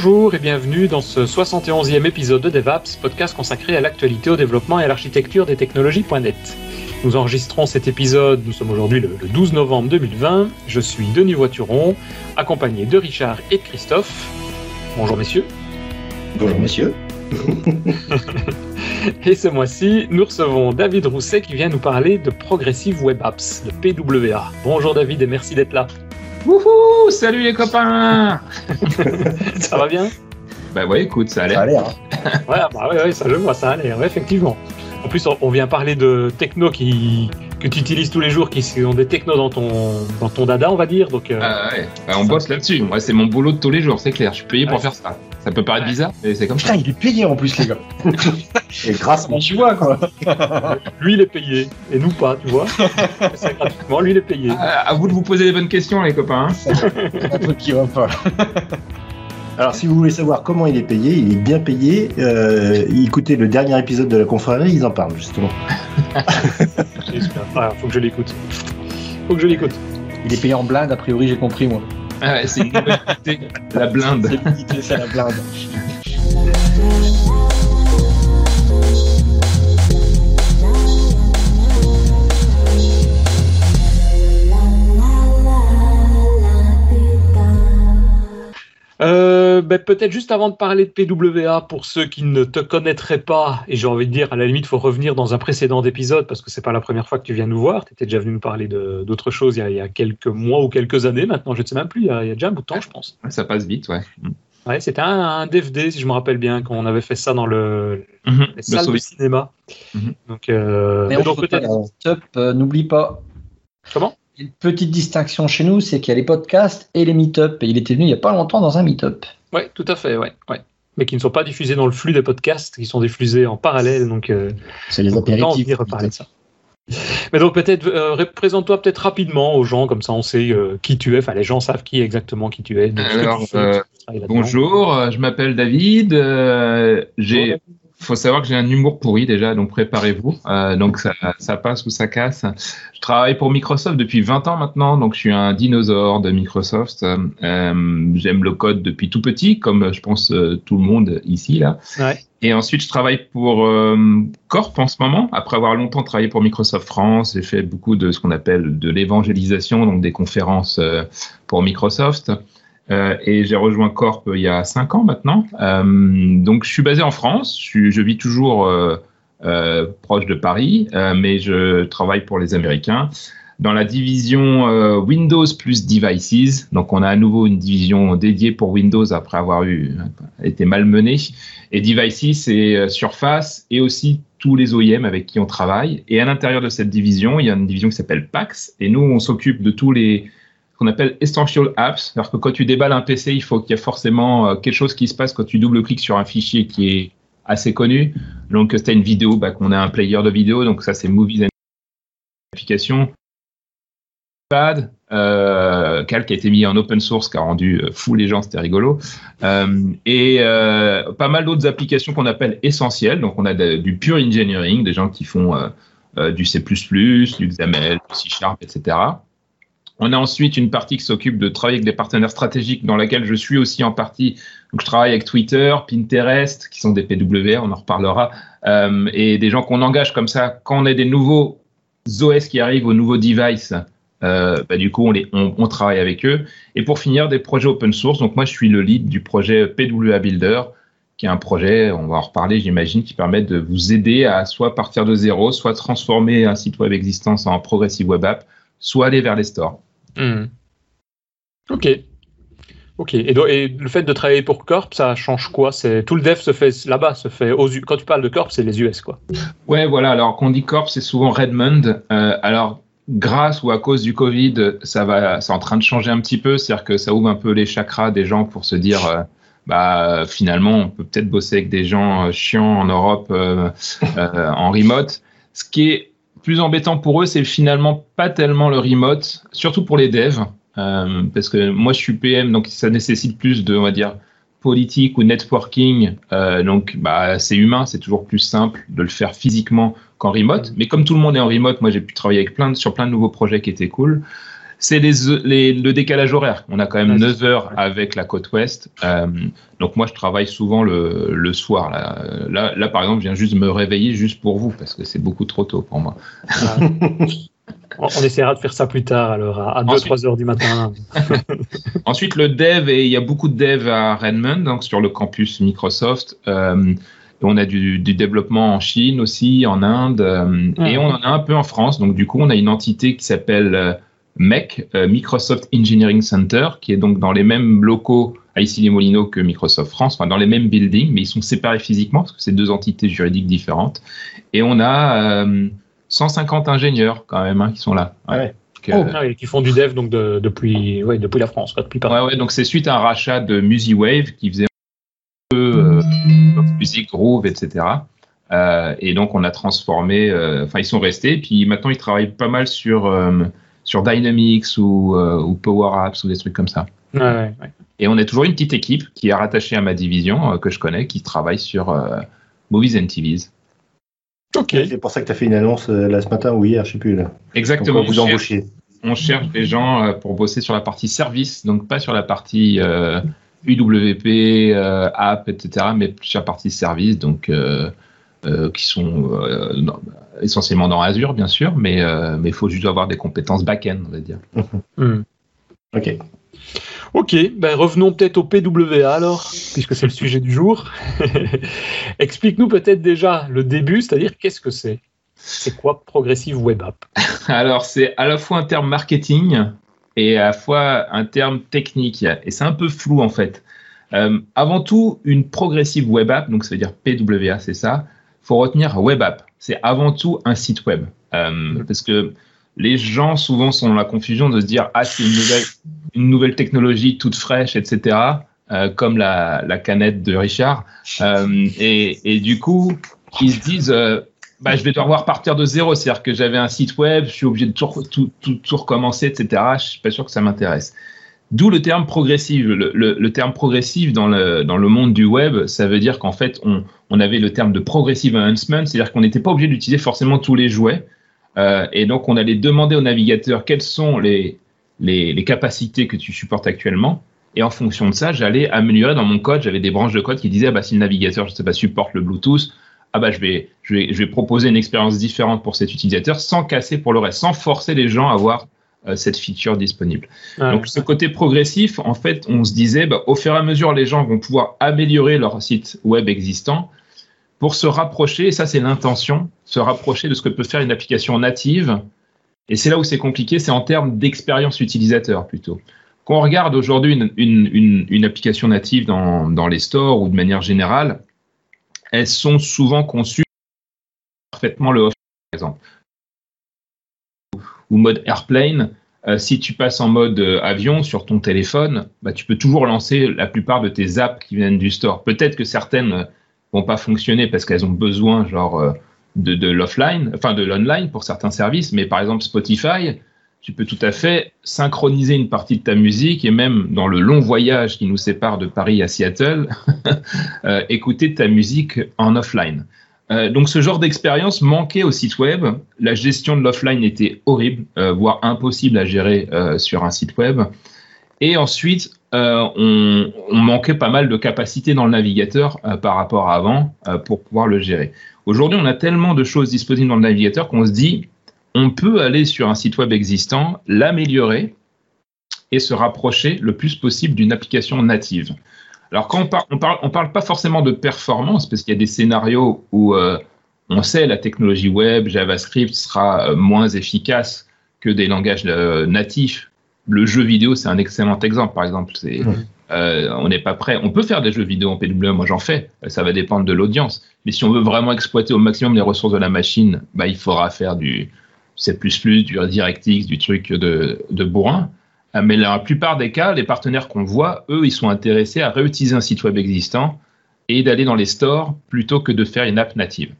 Bonjour et bienvenue dans ce 71e épisode de DevApps, podcast consacré à l'actualité, au développement et à l'architecture des technologies.net. Nous enregistrons cet épisode, nous sommes aujourd'hui le, 12 novembre 2020. Je suis Denis Voituron, accompagné de Richard et de Christophe. Bonjour messieurs. Bonjour messieurs. et ce mois-ci, nous recevons David Rousset qui vient nous parler de Progressive Web Apps, de PWA. Bonjour David et merci d'être là. Wouhou Salut les copains Ça va bien Bah ouais, écoute, ça a l'air. Ça a l'air. Hein. ouais, bah ouais, ça je vois, ça a l'air, effectivement. En plus, on vient parler de techno qui, que tu utilises tous les jours, qui sont des technos dans ton, dans ton dada, on va dire. Donc, euh, ah ouais, bah, on bosse là-dessus. Moi, c'est mon boulot de tous les jours, c'est clair. Je suis payé pour faire ça. Ça peut paraître bizarre, mais c'est comme ça. Putain, il est payé en plus, les gars. et grâce à tu vois, quoi. lui, il est payé. Et nous, pas, tu vois. C'est gratuitement, lui, il est payé. À, vous de vous poser les bonnes questions, les copains. Hein. C'est un truc qui va pas. Alors, si vous voulez savoir comment il est payé, il est bien payé. Euh, écoutez le dernier épisode de la confrérie, ils en parlent justement. J'espère. faut que je l'écoute. Faut que je l'écoute. Il est payé en blinde, a priori, j'ai compris moi. Ah ouais, c'est une nouvelle la blinde. C'est la blinde. Euh, ben, peut-être juste avant de parler de PWA, pour ceux qui ne te connaîtraient pas, et j'ai envie de dire, à la limite, il faut revenir dans un précédent épisode parce que c'est pas la première fois que tu viens nous voir. Tu étais déjà venu nous parler d'autres choses il, il y, a, quelques mois ou quelques années maintenant, je ne sais même plus, il y, a, déjà un bout de temps, je pense. Ça passe vite, ouais. Ouais, c'était un, un, DVD, si je me rappelle bien, qu'on avait fait ça dans le, les salles de cinéma. Mhm. Donc, euh, Mais donc peut-être. Euh, n'oublie pas. Comment? Une petite distinction chez nous, c'est qu'il y a les podcasts et les meet-up. Et il était venu il n'y a pas longtemps dans un meet-up. Oui, tout à fait, ouais, ouais. Mais qui ne sont pas diffusés dans le flux des podcasts, qui sont diffusés en parallèle. Donc, euh, c'est les apéritifs. reparler de ça. Mais donc peut-être euh, présente-toi peut-être rapidement aux gens, comme ça on sait euh, qui tu es. Enfin, les gens savent qui exactement qui tu es. Alors, bonjour, je m'appelle David. j'ai faut savoir que j'ai un humour pourri déjà, donc préparez-vous. Euh, donc ça, ça, passe ou ça casse. Je travaille pour Microsoft depuis 20 ans maintenant, donc je suis un dinosaure de Microsoft. Euh, J'aime le code depuis tout petit, comme je pense euh, tout le monde ici là. Ouais. Et ensuite, je travaille pour euh, Corp en ce moment. Après avoir longtemps travaillé pour Microsoft France, j'ai fait beaucoup de ce qu'on appelle de l'évangélisation, donc des conférences euh, pour Microsoft. Euh, et j'ai rejoint Corp il y a cinq ans maintenant. Euh, donc je suis basé en France, je, vis toujours euh, euh proche de Paris, euh, mais je travaille pour les Américains dans la division Windows plus Devices. Donc on a à nouveau une division dédiée pour Windows après avoir été malmené. Et Devices c'est Surface et aussi tous les OEM avec qui on travaille. Et à l'intérieur de cette division, il y a une division qui s'appelle PAX. Et nous, on s'occupe de tous les qu'on appelle Essential Apps. C'est-à-dire que quand tu déballes un PC, il faut qu'il y ait forcément euh, quelque chose qui se passe quand tu double-cliques sur un fichier qui est assez connu. Donc, c'était une vidéo, bah, qu'on a un player de vidéo. Donc, ça, c'est Movies and Application. Pad, euh, Cal qui a été mis en open source, qui a rendu euh, fou les gens, c'était rigolo. Euh, et euh, pas mal d'autres applications qu'on appelle essentielles. Donc, on a du pure engineering, des gens qui font euh, du C++, du XAML, du C Sharp, etc. On a ensuite une partie qui s'occupe de travailler avec des partenaires stratégiques dans laquelle je suis aussi en partie. Je travaille avec Twitter, Pinterest, qui sont des PWR, on en reparlera, euh, et des gens qu'on engage comme ça. Quand on a des nouveaux OS qui arrivent aux nouveaux devices, euh, bah, du coup, on, on, travaille avec eux. Et pour finir, des projets open source. Donc, moi, je suis le lead du projet PWA Builder, qui est un projet, on va en reparler, j'imagine, qui permet de vous aider à soit partir de zéro, soit transformer un site web existant en progressive web app, soit aller vers les stores. Hmm. Ok. Ok. Et, le fait de travailler pour Corp, ça change quoi? C'est tout le dev se fait là-bas, se fait aux Quand tu parles de Corp, c'est les US, quoi. Ouais, voilà. Alors quand on dit Corp, c'est souvent Redmond. Euh, alors grâce ou à cause du Covid, ça va, c'est en train de changer un petit peu. C'est-à-dire que ça ouvre un peu les chakras des gens pour se dire. Euh, bah, finalement, on peut peut-être bosser avec des gens euh, chiants en Europe en remote. Ce qui est plus embêtant pour eux, c'est finalement pas tellement le remote, surtout pour les devs, euh, parce que moi je suis PM, donc ça nécessite plus de, on va dire, politique ou networking. Euh, donc, bah, c'est humain, c'est toujours plus simple de le faire physiquement qu'en remote. Mais comme tout le monde est en remote, moi j'ai pu travailler avec plein sur plein de nouveaux projets qui étaient cool. C'est les, le décalage horaire. On a quand même 9 heures avec la côte ouest. Euh, donc moi, je travaille souvent le, le soir. Là. là. Là, par exemple, je viens juste me réveiller juste pour vous parce que c'est beaucoup trop tôt pour moi. Ah. on, essaiera de faire ça plus tard, alors à 2-3 heures du matin. Ensuite, le dev, et il y a beaucoup de dev à Redmond, donc sur le campus Microsoft. Euh, on a du, du, développement en Chine aussi, en Inde, euh, et on en a un peu en France. Donc du coup, on a une entité qui s'appelle MEC, euh, Microsoft Engineering Center, qui est donc dans les mêmes locaux à Issy-les-Moulineaux que Microsoft France, enfin dans les mêmes buildings, mais ils sont séparés physiquement parce que c'est deux entités juridiques différentes. Et on a 150 ingénieurs quand même hein, qui sont là. Ouais. Oh, ah qui font du dev donc depuis, depuis la France, depuis Paris. Donc c'est suite à un rachat de MusiWave qui faisait un peu musique, groove, etc. Euh, et donc on a transformé, euh, enfin ils sont restés, puis maintenant ils travaillent pas mal sur, euh, sur Dynamics ou, ou, Power Apps ou des trucs comme ça. Et on a toujours une petite équipe qui est rattachée à ma division que je connais, qui travaille sur Movies and TVs. Ok. C'est pour ça que tu as fait une annonce là ce matin ou hier, je sais plus. Là. Exactement. vous embauchez. On cherche des gens pour bosser sur la partie service, donc pas sur la partie UWP, euh, app, etc., mais sur la partie service, donc euh, euh, qui sont essentiellement dans Azure, bien sûr, mais il faut juste avoir des compétences back-end, on va dire. Hmm. Ok. Ok, ben revenons peut-être au PWA alors, puisque c'est le sujet du jour. Explique-nous peut-être déjà le début, c'est-à-dire qu'est-ce que c'est? C'est quoi Progressive Web App? Alors, c'est à la fois un terme marketing, et à la fois un terme technique. Et c'est un peu flou en fait. Euh, avant tout, une progressive web app, donc ça veut dire PWA, c'est ça. faut retenir web app. C'est avant tout un site web. Euh, parce que les gens souvent sont dans la confusion de se dire ah c'est une nouvelle, une nouvelle technologie toute fraîche, etc. Euh, comme la, la, canette de Richard. Et, et, du coup, ils se disent bah, je vais devoir partir de zéro. C'est-à-dire que j'avais un site web, je suis obligé de tout, tout, tout, recommencer, etc. Je suis pas sûr que ça m'intéresse. D'où le terme progressif. Le, le, terme progressif dans le, dans le monde du web, ça veut dire qu'en fait, on, on, avait le terme de progressive enhancement, c'est-à-dire qu'on n'était pas obligé d'utiliser forcément tous les jouets. Euh, et donc, on allait demander au navigateur quelles sont les, capacités que tu supportes actuellement. Et en fonction de ça, j'allais améliorer dans mon code. J'avais des branches de code qui disaient, ah bah, si le navigateur, je sais pas, supporte le Bluetooth, ah bah je vais, je vais, proposer une expérience différente pour cet utilisateur sans casser pour le reste, sans forcer les gens à avoir cette feature disponible. Donc ce côté progressif, en fait, on se disait, bah, au fur et à mesure, les gens vont pouvoir améliorer leur site web existant pour se rapprocher, et ça c'est l'intention, se rapprocher de ce que peut faire une application native. Et c'est là où c'est compliqué, c'est en termes d'expérience utilisateur plutôt. Quand on regarde aujourd'hui une, une, une, une, application native dans, dans les stores ou de manière générale, elles sont souvent conçues parfaitement le off, par exemple. Ou mode airplane, euh, si tu passes en mode euh, avion sur ton téléphone, bah, tu peux toujours lancer la plupart de tes apps qui viennent du store. Peut-être que certaines vont pas fonctionner parce qu'elles ont besoin genre euh, de, l'offline, enfin de l'online pour certains services, mais par exemple Spotify, tu peux tout à fait synchroniser une partie de ta musique et même dans le long voyage qui nous sépare de Paris à Seattle, euh, écouter ta musique en offline. Euh, donc ce genre d'expérience manquait au site web. La gestion de l'offline était horrible, euh, voire impossible à gérer sur un site web. Et ensuite, on, manquait pas mal de capacité dans le navigateur par rapport à avant pour pouvoir le gérer. Aujourd'hui, on a tellement de choses disponibles dans le navigateur qu'on se dit, on peut aller sur un site web existant, l'améliorer et se rapprocher le plus possible d'une application native. Alors quand on parle, on parle, on parle pas forcément de performance parce qu'il y a des scénarios où euh, on sait la technologie web, JavaScript sera euh, moins efficace que des langages euh, natifs. Le jeu vidéo, c'est un excellent exemple, par exemple. on n'est pas prêt. On peut faire des jeux vidéo en PWA, moi j'en fais. Ça va dépendre de l'audience. Mais si on veut vraiment exploiter au maximum les ressources de la machine, bah, il faudra faire du, plus du DirectX, du truc de, de bourrin. Euh, mais dans la plupart des cas, les partenaires qu'on voit, eux, ils sont intéressés à réutiliser un site web existant et d'aller dans les stores plutôt que de faire une app native.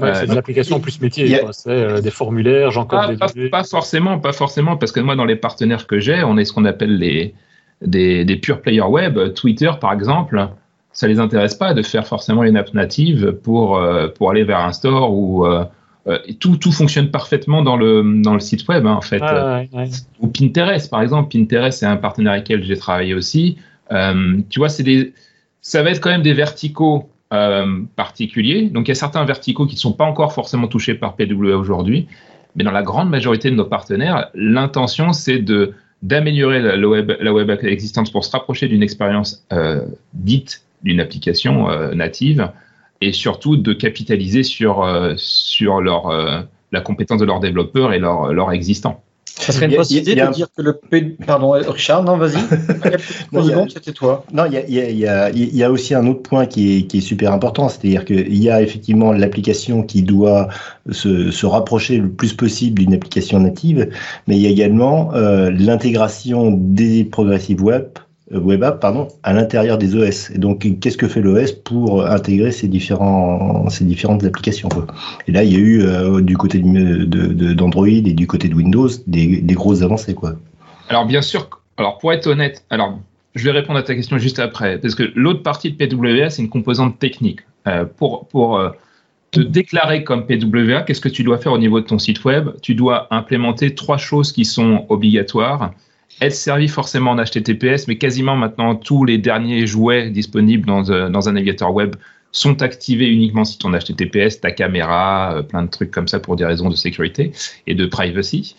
Ouais, c'est des applications plus métiers, c'est euh, des formulaires, j'en pas, pas, pas, forcément, pas forcément, parce que moi, dans les partenaires que j'ai, on est ce qu'on appelle les, des, des pure players web. Twitter, par exemple, ça les intéresse pas de faire forcément une app native pour, euh, pour aller vers un store ou tout, tout fonctionne parfaitement dans le, dans le site web, hein, en fait. Ou Pinterest, par exemple. Pinterest, c'est un partenaire avec lequel j'ai travaillé aussi. tu vois, c'est des, ça va être quand même des verticaux particuliers. Donc, il y a certains verticaux qui ne sont pas encore forcément touchés par PWA aujourd'hui. Mais dans la grande majorité de nos partenaires, l'intention, c'est de d'améliorer la, web, la web existante pour se rapprocher d'une expérience euh, dite d'une application euh, native et surtout de capitaliser sur, euh, sur leur, la compétence de leurs développeurs et leur, leur existant. Ça serait une possibilité de dire que le P... Pardon, Richard, non, vas-y. c'était toi. Non, il y a, y a, aussi un autre point qui est, qui est super important, c'est-à-dire qu'il y a effectivement l'application qui doit se, se, rapprocher le plus possible d'une application native, mais il y a également euh, l'intégration des progressive web euh, web app pardon, à l'intérieur des OS. Et donc, qu'est-ce que fait l'OS pour intégrer ces différentes applications Et là, il y a eu euh, du côté d'Android de, et du côté de Windows des, des, grosses avancées. Quoi. Alors, bien sûr, alors pour être honnête, alors je vais répondre à ta question juste après, parce que l'autre partie de PWA, c'est une composante technique. Euh, pour pour te déclarer comme PWA, qu'est-ce que tu dois faire au niveau de ton site web? Tu dois implémenter trois choses qui sont obligatoires être servi forcément en HTTPS, mais quasiment maintenant tous les derniers jouets disponibles dans, euh, un navigateur web sont activés uniquement si ton HTTPS, ta caméra, euh, plein de trucs comme ça pour des raisons de sécurité et de privacy.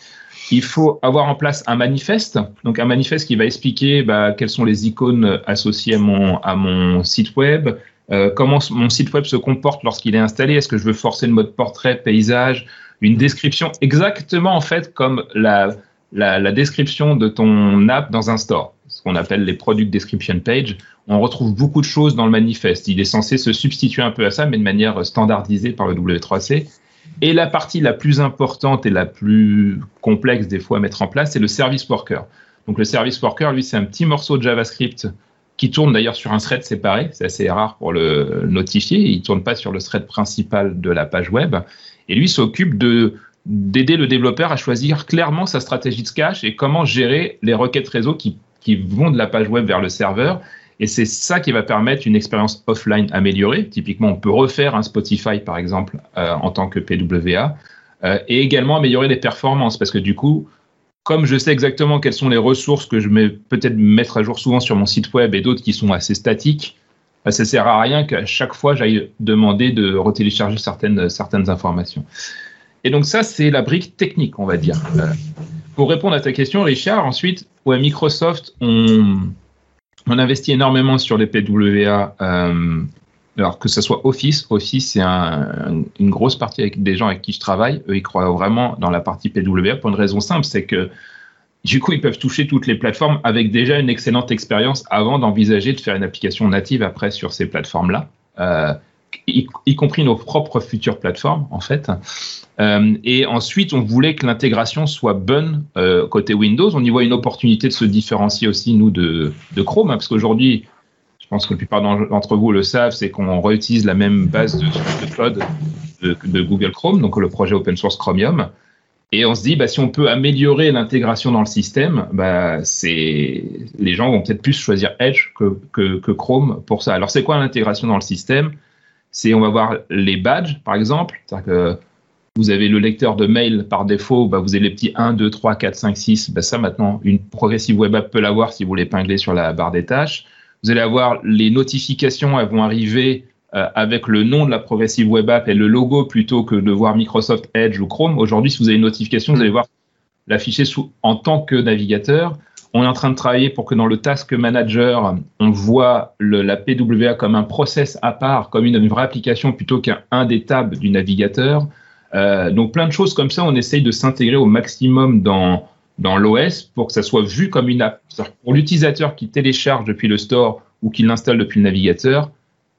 Il faut avoir en place un manifeste, donc un manifeste qui va expliquer bah, quelles sont les icônes associées à mon, à mon site web, euh, comment mon site web se comporte lorsqu'il est installé, est-ce que je veux forcer le mode portrait, paysage, une description exactement en fait comme la, la, description de ton app dans un store, ce qu'on appelle les Product Description Page. On retrouve beaucoup de choses dans le manifeste. Il est censé se substituer un peu à ça, mais de manière standardisée par le W3C. Et la partie la plus importante et la plus complexe des fois à mettre en place, c'est le service worker. Donc le service worker, lui, c'est un petit morceau de JavaScript qui tourne d'ailleurs sur un thread séparé. C'est assez rare pour le notifier. Il tourne pas sur le thread principal de la page web. Et lui s'occupe de d'aider le développeur à choisir clairement sa stratégie de cache et comment gérer les requêtes réseau qui, qui vont de la page web vers le serveur. Et c'est ça qui va permettre une expérience offline améliorée. Typiquement, on peut refaire un Spotify, par exemple, euh, en tant que PWA, euh, et également améliorer les performances, parce que du coup, comme je sais exactement quelles sont les ressources que je vais peut-être mettre à jour souvent sur mon site web et d'autres qui sont assez statiques, bah, ça sert à rien qu'à chaque fois j'aille demander de retélécharger certaines, certaines informations. Et donc ça, c'est la brique technique, on va dire. Euh, pour répondre à ta question, Richard, ensuite, ouais, Microsoft, on, investit énormément sur les PWA. Euh, alors que ce soit Office, Office, c'est un, une grosse partie avec des gens avec qui je travaille. Eux, ils croient vraiment dans la partie PWA pour une raison simple, c'est que du coup, ils peuvent toucher toutes les plateformes avec déjà une excellente expérience avant d'envisager de faire une application native après sur ces plateformes-là. Euh, y, compris nos propres futures plateformes, en fait. Euh, et ensuite, on voulait que l'intégration soit bonne euh, côté Windows. On y voit une opportunité de se différencier aussi, nous, de, Chrome, hein, parce qu'aujourd'hui, je pense que la plupart d'entre vous le savent, c'est qu'on réutilise la même base de, code de, Google Chrome, donc le projet open source Chromium. Et on se dit, bah, si on peut améliorer l'intégration dans le système, bah, les gens vont peut-être plus choisir Edge que, que Chrome pour ça. Alors, c'est quoi l'intégration dans le système? C'est on va voir les badges, par exemple. C'est-à-dire que vous avez le lecteur de mail par défaut, bah, vous avez les petits 1, 2, 3, 4, 5, 6. Bah, ça, maintenant, une progressive web app peut l'avoir si vous l'épinglez sur la barre des tâches. Vous allez avoir les notifications, elles vont arriver euh, avec le nom de la progressive web app et le logo plutôt que de voir Microsoft Edge ou Chrome. Aujourd'hui, si vous avez une notification, vous allez voir l'afficher en tant que navigateur. On est en train de travailler pour que dans le Task Manager, on voit la PWA comme un process à part, comme une, vraie application plutôt qu'un des tables du navigateur. Euh, donc plein de choses comme ça, on essaye de s'intégrer au maximum dans, dans l'OS pour que ça soit vu comme une app. Pour l'utilisateur qui télécharge depuis le store ou qui l'installe depuis le navigateur,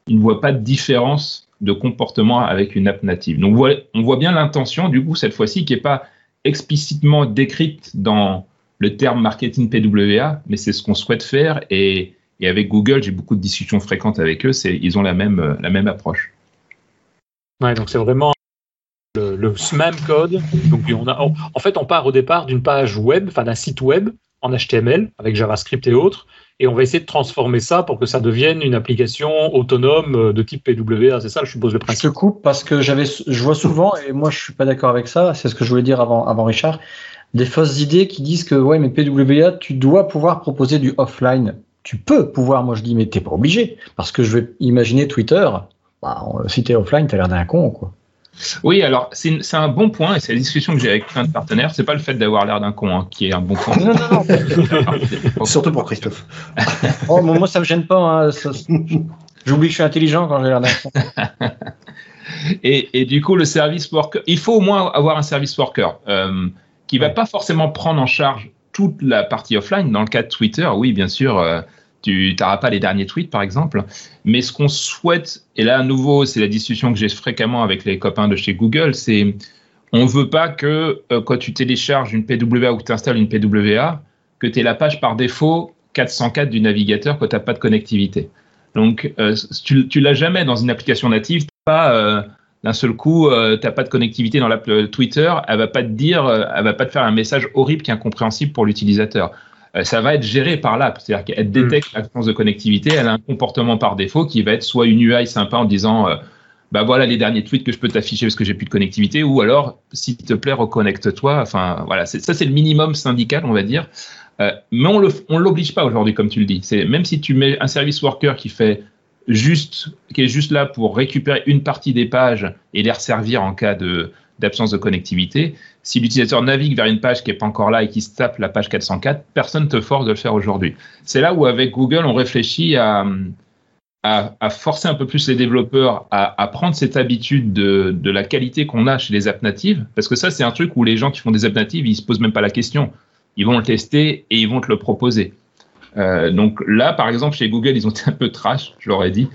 il ne voit pas de différence de comportement avec une app native. Donc on voit bien l'intention, du coup, cette fois-ci, qui n'est pas explicitement décrite dans, le terme marketing PWA, mais c'est ce qu'on souhaite faire. Et, avec Google, j'ai beaucoup de discussions fréquentes avec eux. ils ont la même, la même approche. Ouais, donc c'est vraiment le, même code. Donc on a, en fait, on part au départ d'une page web, enfin d'un site web, en HTML avec JavaScript et autres, et on va essayer de transformer ça pour que ça devienne une application autonome de type PWA. C'est ça, je suppose, le principe. Je te coupe parce que j'avais, je vois souvent, et moi je suis pas d'accord avec ça, c'est ce que je voulais dire avant, avant Richard, des fausses idées qui disent que ouais, mais PWA, tu dois pouvoir proposer du offline. Tu peux pouvoir, moi je dis, mais t'es pas obligé. Parce que je vais imaginer Twitter, bah, si t'es offline, t'as l'air d'un con, quoi. Oui, alors c'est un bon point et c'est la discussion que j'ai avec plein de partenaires. C'est pas le fait d'avoir l'air d'un con hein, qui est un bon point. Non, non, non. Surtout pour Christophe. oh, moi, ça me gêne pas. Hein. J'oublie que je suis intelligent quand j'ai l'air d'un con. et, et, du coup, le service worker, il faut au moins avoir un service worker euh, qui va pas forcément prendre en charge toute la partie offline. Dans le cas de Twitter, oui, bien sûr. Euh, tu n'auras pas les derniers tweets, par exemple. Mais ce qu'on souhaite, et là, à nouveau, c'est la discussion que j'ai fréquemment avec les copains de chez Google, c'est on ne veut pas que euh, quand tu télécharges une PWA ou que tu installes une PWA, que tu aies la page par défaut 404 du navigateur quand tu n'as pas de connectivité. Donc, euh, tu, tu l'as jamais dans une application native, pas d'un seul coup, tu n'as pas de connectivité dans l'app Twitter, elle va pas te dire, elle va pas te faire un message horrible qui est incompréhensible pour l'utilisateur. Euh, ça va être géré par l'app. C'est-à-dire qu'elle détecte mm. l'absence de connectivité, elle a un comportement par défaut qui va être soit une UI sympa en disant euh, bah voilà les derniers tweets que je peux t'afficher parce que j'ai plus de connectivité, ou alors s'il te plaît reconnecte-toi. Enfin voilà, ça c'est le minimum syndical on va dire. Euh, mais on on l'oblige pas aujourd'hui comme tu le dis. C'est même si tu mets un service worker qui fait juste qui est juste là pour récupérer une partie des pages et les resservir en cas de d'absence de connectivité. Si l'utilisateur navigue vers une page qui n'est pas encore là et qui se tape la page 404, personne ne te force de le faire aujourd'hui. C'est là où avec Google, on réfléchit à, à, forcer un peu plus les développeurs à, prendre cette habitude de, de la qualité qu'on a chez les apps natives, parce que ça, c'est un truc où les gens qui font des apps natives, ils se posent même pas la question. Ils vont le tester et ils vont te le proposer. Euh, donc là, par exemple, chez Google, ils ont été un peu trash, je leur ai dit.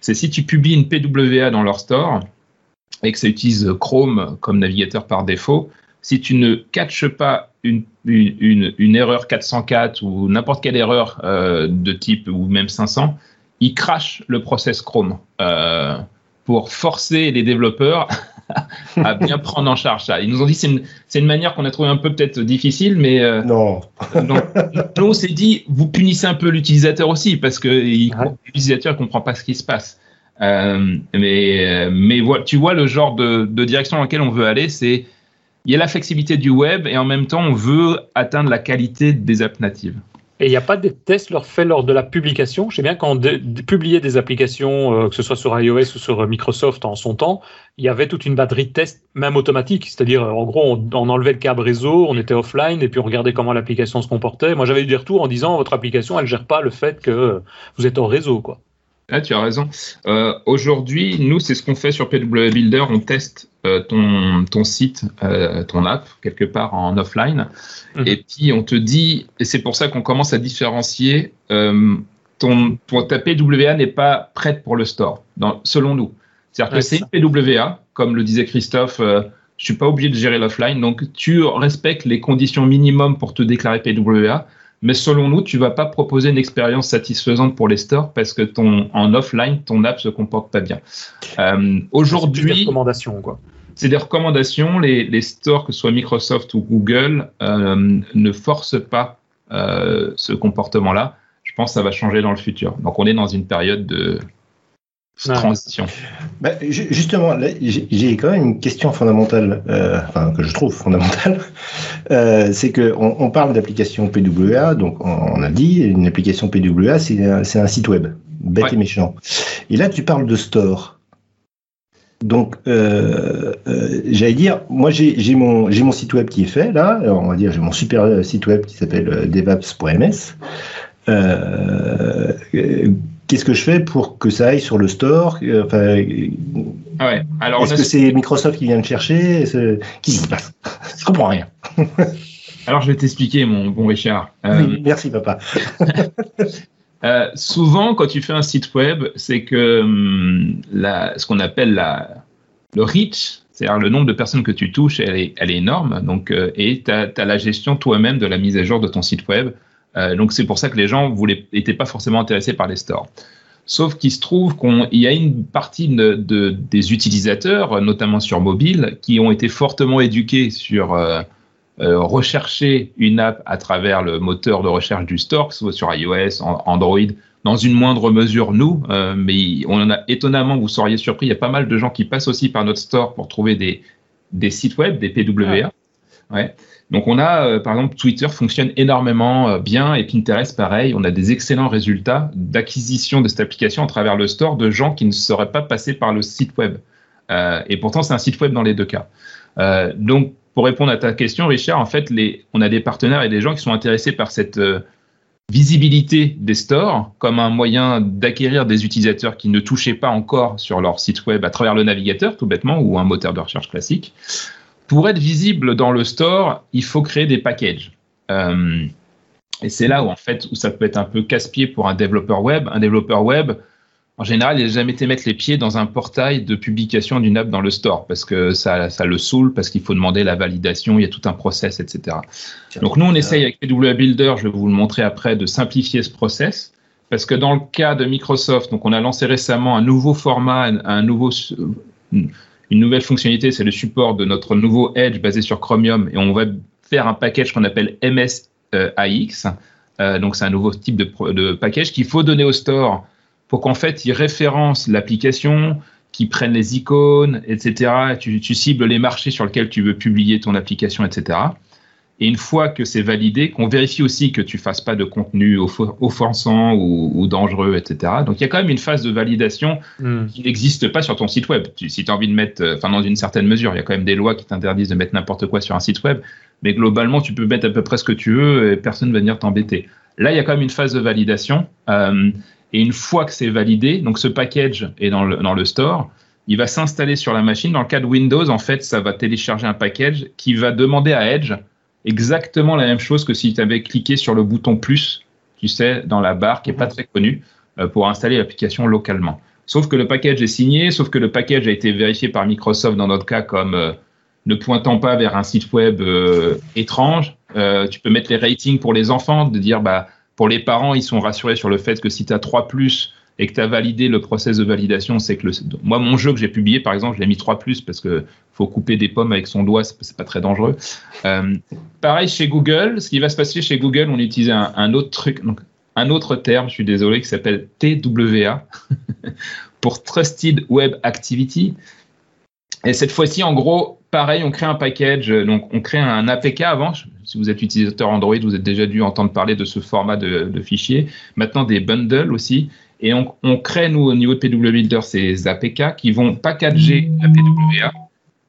C'est si tu publies une PWA dans leur store, et que ça utilise Chrome comme navigateur par défaut, si tu ne catches pas une, erreur 404 ou n'importe quelle erreur euh, de type ou même 500, il crache le process Chrome euh, pour forcer les développeurs à bien prendre en charge ça. Ils nous ont dit c'est une, une manière qu'on a trouvé un peu peut-être difficile, mais euh, non. donc, nous on s'est dit vous punissez un peu l'utilisateur aussi parce que l'utilisateur ne comprend pas ce qui se passe. Euh, mais euh, mais tu vois le genre de, direction dans laquelle on veut aller, c'est il y a la flexibilité du web et en même temps on veut atteindre la qualité des apps natives. Et il n'y a pas de tests leur faits lors de la publication. Je sais bien quand on publiait des applications, euh, que ce soit sur iOS ou sur Microsoft en son temps, il y avait toute une batterie de tests, même automatique. C'est-à-dire, en gros, on, enlevait le câble réseau, on était offline et puis on regardait comment l'application se comportait. Moi, j'avais eu des retours en disant votre application, elle gère pas le fait que vous êtes hors réseau, quoi. Ah, tu as raison. Euh, aujourd'hui, nous, c'est ce qu'on fait sur PW Builder. On teste euh, ton, ton site, euh, ton app, quelque part en offline. Mhm. Et puis, on te dit, et c'est pour ça qu'on commence à différencier, ton, ton, ta PWA n'est pas prête pour le store, dans, selon nous. C'est-à-dire que c'est une PWA, comme le disait Christophe, je suis pas obligé de gérer l'offline. Donc, tu respectes les conditions minimum pour te déclarer PWA mais selon nous, tu vas pas proposer une expérience satisfaisante pour les stores parce que ton en offline, ton app se comporte pas bien. Euh, Aujourd'hui, recommandations quoi. C'est des recommandations. Les, les, stores, que ce soit Microsoft ou Google, euh, ne forcent pas euh, ce comportement-là. Je pense que ça va changer dans le futur. Donc, on est dans une période de, transition. Bah, justement, j'ai quand même une question fondamentale, euh, enfin, que je trouve fondamentale. Euh, c'est qu'on on parle d'application PWA, donc on, a dit, une application PWA, c'est un, un, site web, bête et méchant. Et là, tu parles de store. Donc, euh, euh j'allais dire, moi j'ai mon, mon site web qui est fait, là, on va dire, j'ai mon super site web qui s'appelle devaps.ms. Euh, qu'est-ce que je fais pour que ça aille sur le store euh, enfin, ah ouais. Est-ce que c'est Microsoft qui vient de chercher Qu'est-ce qui se passe? Je comprends rien. Alors, je vais t'expliquer, mon bon Richard. Euh, merci, papa. euh, souvent, quand tu fais un site web, c'est que hum, ce qu'on appelle le reach, c'est-à-dire le nombre de personnes que tu touches, elle est, énorme. Donc, euh, et tu as, la gestion toi-même de la mise à jour de ton site web. Euh, donc c'est pour ça que les gens n'étaient pas forcément intéressés par les stores. Sauf qu'il se trouve qu'il y a une partie de, des utilisateurs, notamment sur mobile, qui ont été fortement éduqués sur, rechercher une app à travers le moteur de recherche du store, que ce soit sur iOS, Android, dans une moindre mesure nous, mais on en a étonnamment, vous seriez surpris, il y a pas mal de gens qui passent aussi par notre store pour trouver des, des sites web, des PWA. Ouais. Donc on a, euh, par exemple, Twitter fonctionne énormément euh, bien et Pinterest pareil. On a des excellents résultats d'acquisition de cette application à travers le store de gens qui ne seraient pas passés par le site web. Euh, et pourtant, c'est un site web dans les deux cas. donc, pour répondre à ta question, Richard, en fait, on a des partenaires et des gens qui sont intéressés par cette visibilité des stores comme un moyen d'acquérir des utilisateurs qui ne touchaient pas encore sur leur site web à travers le navigateur, tout bêtement, ou un moteur de recherche classique. Pour être visible dans le store, il faut créer des packages. Euh, et c'est là où, en fait, où ça peut être un peu casse-pied pour un développeur web. Un développeur web, en général, il n'a jamais été mettre les pieds dans un portail de publication d'une app dans le store parce que ça, ça le saoule, parce qu'il faut demander la validation, il y a tout un process, etc. Donc nous, on essaye avec PW Builder, je vais vous le montrer après, de simplifier ce process. Parce que dans le cas de Microsoft, donc on a lancé récemment un nouveau format, un nouveau, une nouvelle fonctionnalité, c'est le support de notre nouveau Edge basé sur Chromium et on va faire un package qu'on appelle MSAX. Euh, donc c'est un nouveau type de, de package qu'il faut donner au store pour qu'en fait il référence l'application, qu'il prenne les icônes, etc. Tu, tu, cibles les marchés sur lesquels tu veux publier ton application, etc. Et une fois que c'est validé, qu'on vérifie aussi que tu fasses pas de contenu offensant ou, dangereux, etc. Donc il y a quand même une phase de validation hmm. qui n'existe pas sur ton site web. si tu as envie de mettre, enfin dans une certaine mesure, il y a quand même des lois qui t'interdisent de mettre n'importe quoi sur un site web, mais globalement tu peux mettre à peu près ce que tu veux et personne ne va venir t'embêter. Là il y a quand même une phase de validation euh, et une fois que c'est validé, donc ce package est dans le, dans le store, il va s'installer sur la machine. Dans le cas de Windows, en fait, ça va télécharger un package qui va demander à Edge exactement la même chose que si tu avais cliqué sur le bouton plus, tu sais, dans la barre qui n'est pas très connue, euh, pour installer l'application localement. Sauf que le package est signé, sauf que le package a été vérifié par Microsoft dans notre cas comme euh, ne pointant pas vers un site web euh, étrange. tu peux mettre les ratings pour les enfants, de dire bah pour les parents, ils sont rassurés sur le fait que si tu as 3 plus et que tu as validé le process de validation, c'est que le, moi, mon jeu que j'ai publié, par exemple, je l'ai mis 3 parce que faut couper des pommes avec son doigt, c'est pas très dangereux. Euh, pareil chez Google, ce qui va se passer chez Google, on utilise un, un autre truc, donc un autre terme, je suis désolé, qui s'appelle TWA pour Trusted Web Activity. Et cette fois-ci, en gros, pareil, on crée un package, donc on crée un APK avant. Si vous êtes utilisateur Android, vous êtes déjà dû entendre parler de ce format de, de fichier. Maintenant, des bundles aussi. Et on, crée, nous, au niveau de PW Builder, ces APK qui vont packager la PWA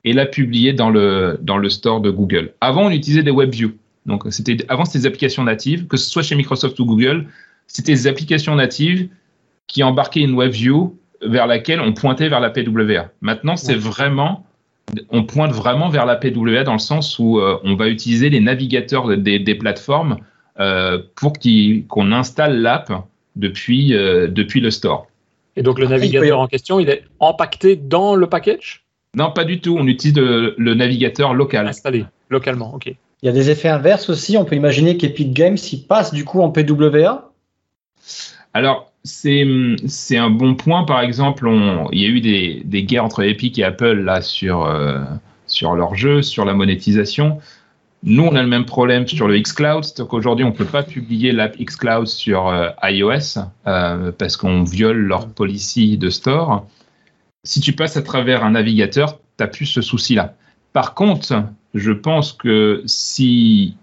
et la publier dans le, dans le store de Google. Avant, on utilisait des WebView. Donc, c'était, avant, c'était des applications natives, que ce soit chez Microsoft ou Google, c'était des applications natives qui embarquaient une WebView vers laquelle on pointait vers la PWA. Maintenant, c'est vraiment, on pointe vraiment vers la PWA dans le sens où euh, on va utiliser les navigateurs des, des plateformes euh, pour qu'on installe l'app depuis, euh, depuis le store. Et donc le navigateur en question, il est empaqueté dans le package? Non, pas du tout. On utilise le, navigateur local. Installé localement, ok. Il y a des effets inverses aussi. On peut imaginer qu'Epic Games, il passe du coup en PWA Alors, c'est un bon point. Par exemple, il y a eu des, guerres entre Epic et Apple là sur, euh, sur leur jeu, sur la monétisation. Nous, on a le même problème sur le xCloud, c'est qu'aujourd'hui, on ne peut pas publier l'app xCloud sur euh, iOS euh, parce qu'on viole leur policy de store. Si tu passes à travers un navigateur, tu n'as plus ce souci-là. Par contre, je pense que si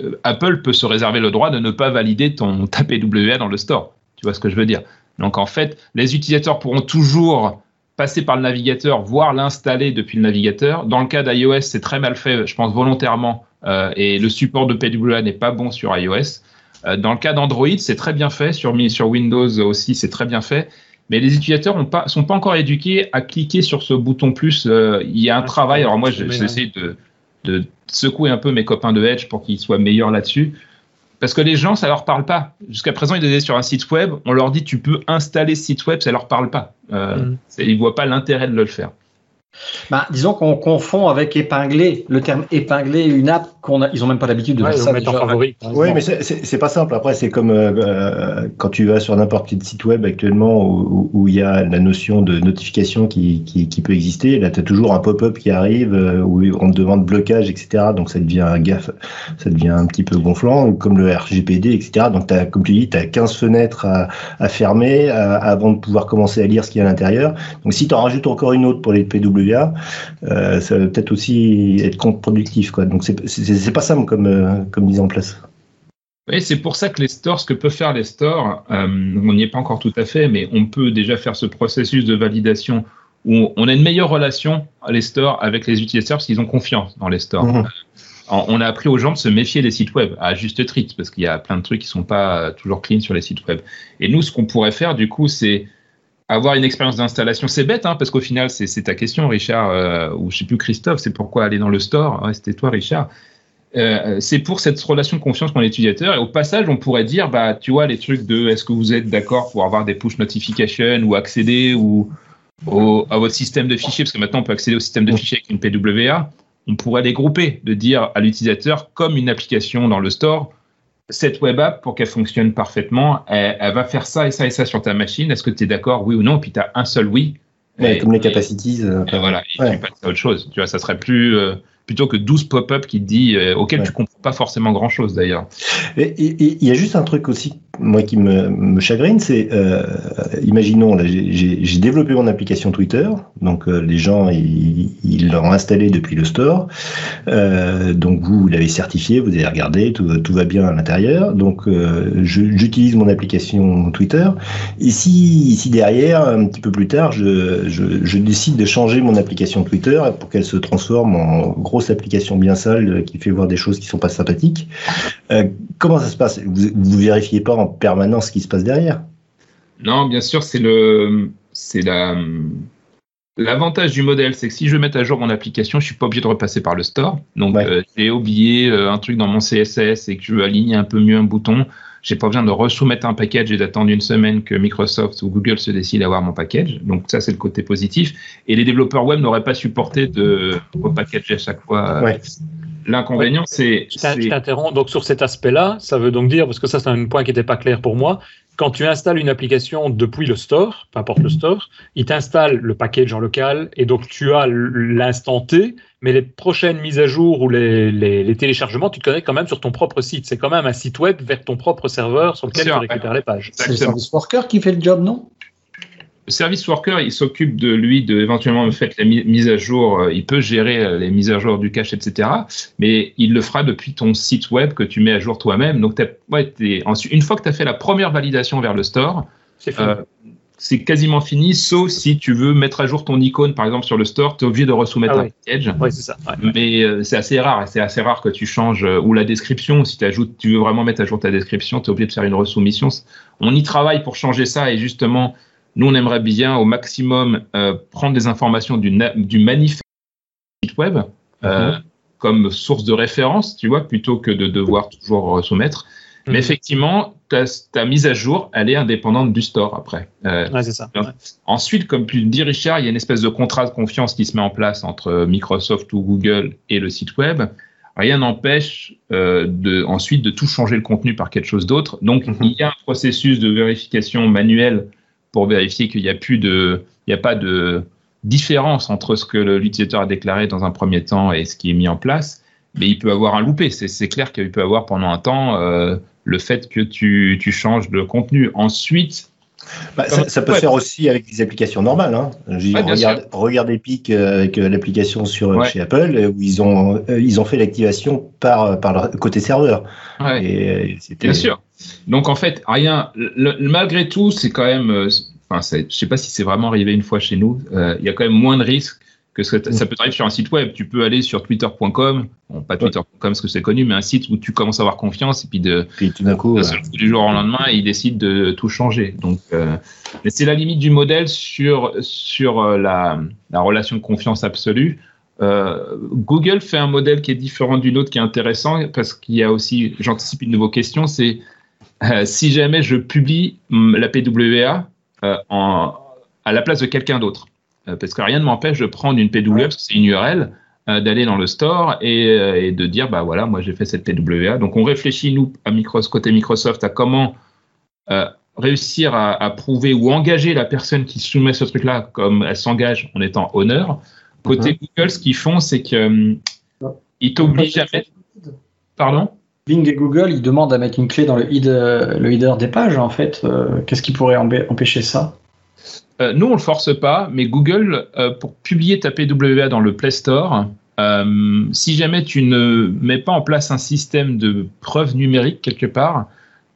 euh, Apple peut se réserver le droit de ne pas valider ton ta PWA dans le store, tu vois ce que je veux dire? Donc en fait, les utilisateurs pourront toujours passer par le navigateur, voire l'installer depuis le navigateur. Dans le cas d'iOS, c'est très mal fait, je pense volontairement, euh, et le support de PWA n'est pas bon sur iOS. Euh, dans le cas d'Android, c'est très bien fait, sur, sur Windows aussi, c'est très bien fait, mais les utilisateurs ne sont pas encore éduqués à cliquer sur ce bouton plus. Euh, il y a un travail, alors moi j'essaie de, de secouer un peu mes copains de Edge pour qu'ils soient meilleurs là-dessus. Parce que les gens, ça leur parle pas. Jusqu'à présent, ils étaient sur un site web, on leur dit tu peux installer ce site web, ça leur parle pas. Euh, mm. Ils voient pas l'intérêt de le faire. Bah, disons qu'on confond avec épingler, le terme épingler une app qu'on a, ils ont même pas l'habitude de ouais, ça. mettre en favori. Oui, mais c'est pas simple. Après, c'est comme euh, euh, quand tu vas sur n'importe quel site web actuellement où il y a la notion de notification qui, qui, qui peut exister. Là, tu as toujours un pop-up qui arrive euh, où on te demande blocage, etc. Donc ça devient un gaffe, ça devient un petit peu gonflant, comme le RGPD, etc. Donc, as, comme tu dis, tu as 15 fenêtres à, à fermer avant de pouvoir commencer à lire ce qu'il y a à l'intérieur. Donc, si tu en rajoutes encore une autre pour les Euh, ça va peut-être aussi être contre-productif. Quoi. Donc c'est pas simple comme, euh, comme mise en place. Oui, c'est pour ça que les stores, ce que peuvent faire les stores, euh, on n'y est pas encore tout à fait, mais on peut déjà faire ce processus de validation où on a une meilleure relation, les stores, avec les utilisateurs parce qu'ils ont confiance dans les stores. Mmh. On a appris aux gens de se méfier des sites web, à juste titre, parce qu'il y a plein de trucs qui sont pas toujours clean sur les sites web. Et nous, ce qu'on pourrait faire, du coup, c'est avoir une expérience d'installation, c'est bête, hein, parce qu'au final, c'est ta question, Richard, euh, ou je sais plus Christophe, c'est pourquoi aller dans le store? Ouais, C'était toi, Richard. Euh, c'est pour cette relation de confiance qu'on l'utilisateur. Et au passage, on pourrait dire, bah, tu vois, les trucs de est-ce que vous êtes d'accord pour avoir des push notifications ou accéder ou à votre système de fichiers, parce que maintenant on peut accéder au système de fichiers avec une PWA. On pourrait les grouper, de dire à l'utilisateur, comme une application dans le store, cette web app, pour qu'elle fonctionne parfaitement, elle, va faire ça et ça et ça sur ta machine. Est-ce que tu es d'accord, oui ou non? Puis tu as un seul oui. comme les capacities. Euh, voilà, et tu passes à autre chose. Tu vois, ça serait plus. Euh, plutôt que 12 pop-up qui te dit, euh, auquel tu comprends pas forcément grand-chose d'ailleurs. Il y a juste un truc aussi, moi, qui me, chagrine, c'est, euh, imaginons, j'ai développé mon application Twitter, donc euh, les gens, ils l'ont installé depuis le store, euh, donc vous, l'avez certifié, vous avez regardé, tout, va bien à l'intérieur, donc j'utilise mon application Twitter, et si, derrière, un petit peu plus tard, je, décide de changer mon application Twitter pour qu'elle se transforme en gros application bien sale qui fait voir des choses qui sont pas sympathiques. Comment ça se passe? Vous, vous vérifiez pas en permanence ce qui se passe derrière Non, bien sûr, c'est le, c'est la, L'avantage du modèle, c'est que si je veux mettre à jour mon application, je suis pas obligé de repasser par le store. Donc, euh, j'ai oublié un truc dans mon CSS et que je veux aligner un peu mieux un bouton. J'ai pas besoin de resoumettre un package et d'attendre une semaine que Microsoft ou Google se décident à avoir mon package. Donc ça, c'est le côté positif. Et les développeurs web n'auraient pas supporté de repackager à chaque fois. L'inconvénient, c'est. Je t'interromps. Donc sur cet aspect-là, ça veut donc dire, parce que ça c'est un point qui n'était pas clair pour moi, quand tu installes une application depuis le store, peu importe le store, il t'installe le package en local et donc tu as l'instant T, mais les prochaines mises à jour ou les, les, téléchargements, tu te connectes quand même sur ton propre site. C'est quand même un site web vers ton propre serveur sur lequel tu récupères les pages. C'est le service worker qui fait le job, non? Le service worker, il s'occupe de lui, de éventuellement me faire la mise à jour. Euh, il peut gérer euh, les mises à jour du cache, etc. Mais il le fera depuis ton site web que tu mets à jour toi-même. Donc, ouais, une fois que tu as fait la première validation vers le store, euh, c'est quasiment fini, sauf si tu veux mettre à jour ton icône, par exemple, sur le store, tu es obligé de resoumettre ah un package. Oui, c'est ça. Mais c'est assez rare, c'est assez rare que tu changes, ou la description, si ajoutes, tu veux vraiment mettre à jour ta description, tu es obligé de faire une resoumission. On y travaille pour changer ça et justement nous, on aimerait bien au maximum euh, prendre des informations du, du manifeste site web euh, mhm. comme source de référence, tu vois, plutôt que de devoir toujours soumettre. Mais mhm. effectivement, ta, mise à jour, elle est indépendante du store après. Euh, c'est ça. Ensuite, comme tu le dis, Richard, il y a une espèce de contrat de confiance qui se met en place entre Microsoft ou Google et le site web. Rien n'empêche de, ensuite de tout changer le contenu par quelque chose d'autre. Donc, mhm. il y a un processus de vérification manuelle pour vérifier qu'il n'y a plus de, il n'y a pas de différence entre ce que l'utilisateur a déclaré dans un premier temps et ce qui est mis en place. Mais il peut avoir un loupé. C'est clair qu'il peut avoir pendant un temps euh, le fait que tu, tu, changes de contenu. Ensuite, bah, ça, peut se faire aussi avec des applications normales. Hein. regarde, regarde, Epic euh, avec euh, l'application sur chez Apple où ils ont ils ont fait l'activation par par côté serveur. Et, bien sûr. Donc en fait, rien. malgré tout, c'est quand même. Euh, enfin, je sais pas si c'est vraiment arrivé une fois chez nous. Euh, il y a quand même moins de risques que ça peut arriver sur un site web. Tu peux aller sur twitter.com, bon, pas twitter.com parce que c'est connu, mais un site où tu commences à avoir confiance et puis de puis tout d'un coup, du jour au lendemain, ils décident de tout changer. Donc, euh, mais c'est la limite du modèle sur sur la, la relation de confiance absolue. Google fait un modèle qui est différent du nôtre, qui est intéressant parce qu'il y a aussi, j'anticipe une nouvelle question, c'est euh, si jamais je publie la PWA euh, en, à la place de quelqu'un d'autre. Parce que rien ne m'empêche de prendre une PWA, parce que c'est une URL, d'aller dans le store et, de dire, bah voilà, moi j'ai fait cette PWA. Donc on réfléchit, nous, à Microsoft, côté Microsoft, à comment réussir à, prouver ou engager la personne qui soumet ce truc-là comme elle s'engage en étant honneur. Côté mhm. Google, ce qu'ils font, c'est qu'ils t'obligent à mettre. Pardon? Bing et Google, ils demandent à mettre une clé dans le, le header des pages, en fait. Euh, qu'est-ce qui pourrait empêcher ça? Euh, Nous, on le force pas, mais Google, euh, pour publier ta PWA dans le Play Store, si jamais tu ne mets pas en place un système de preuve numérique quelque part,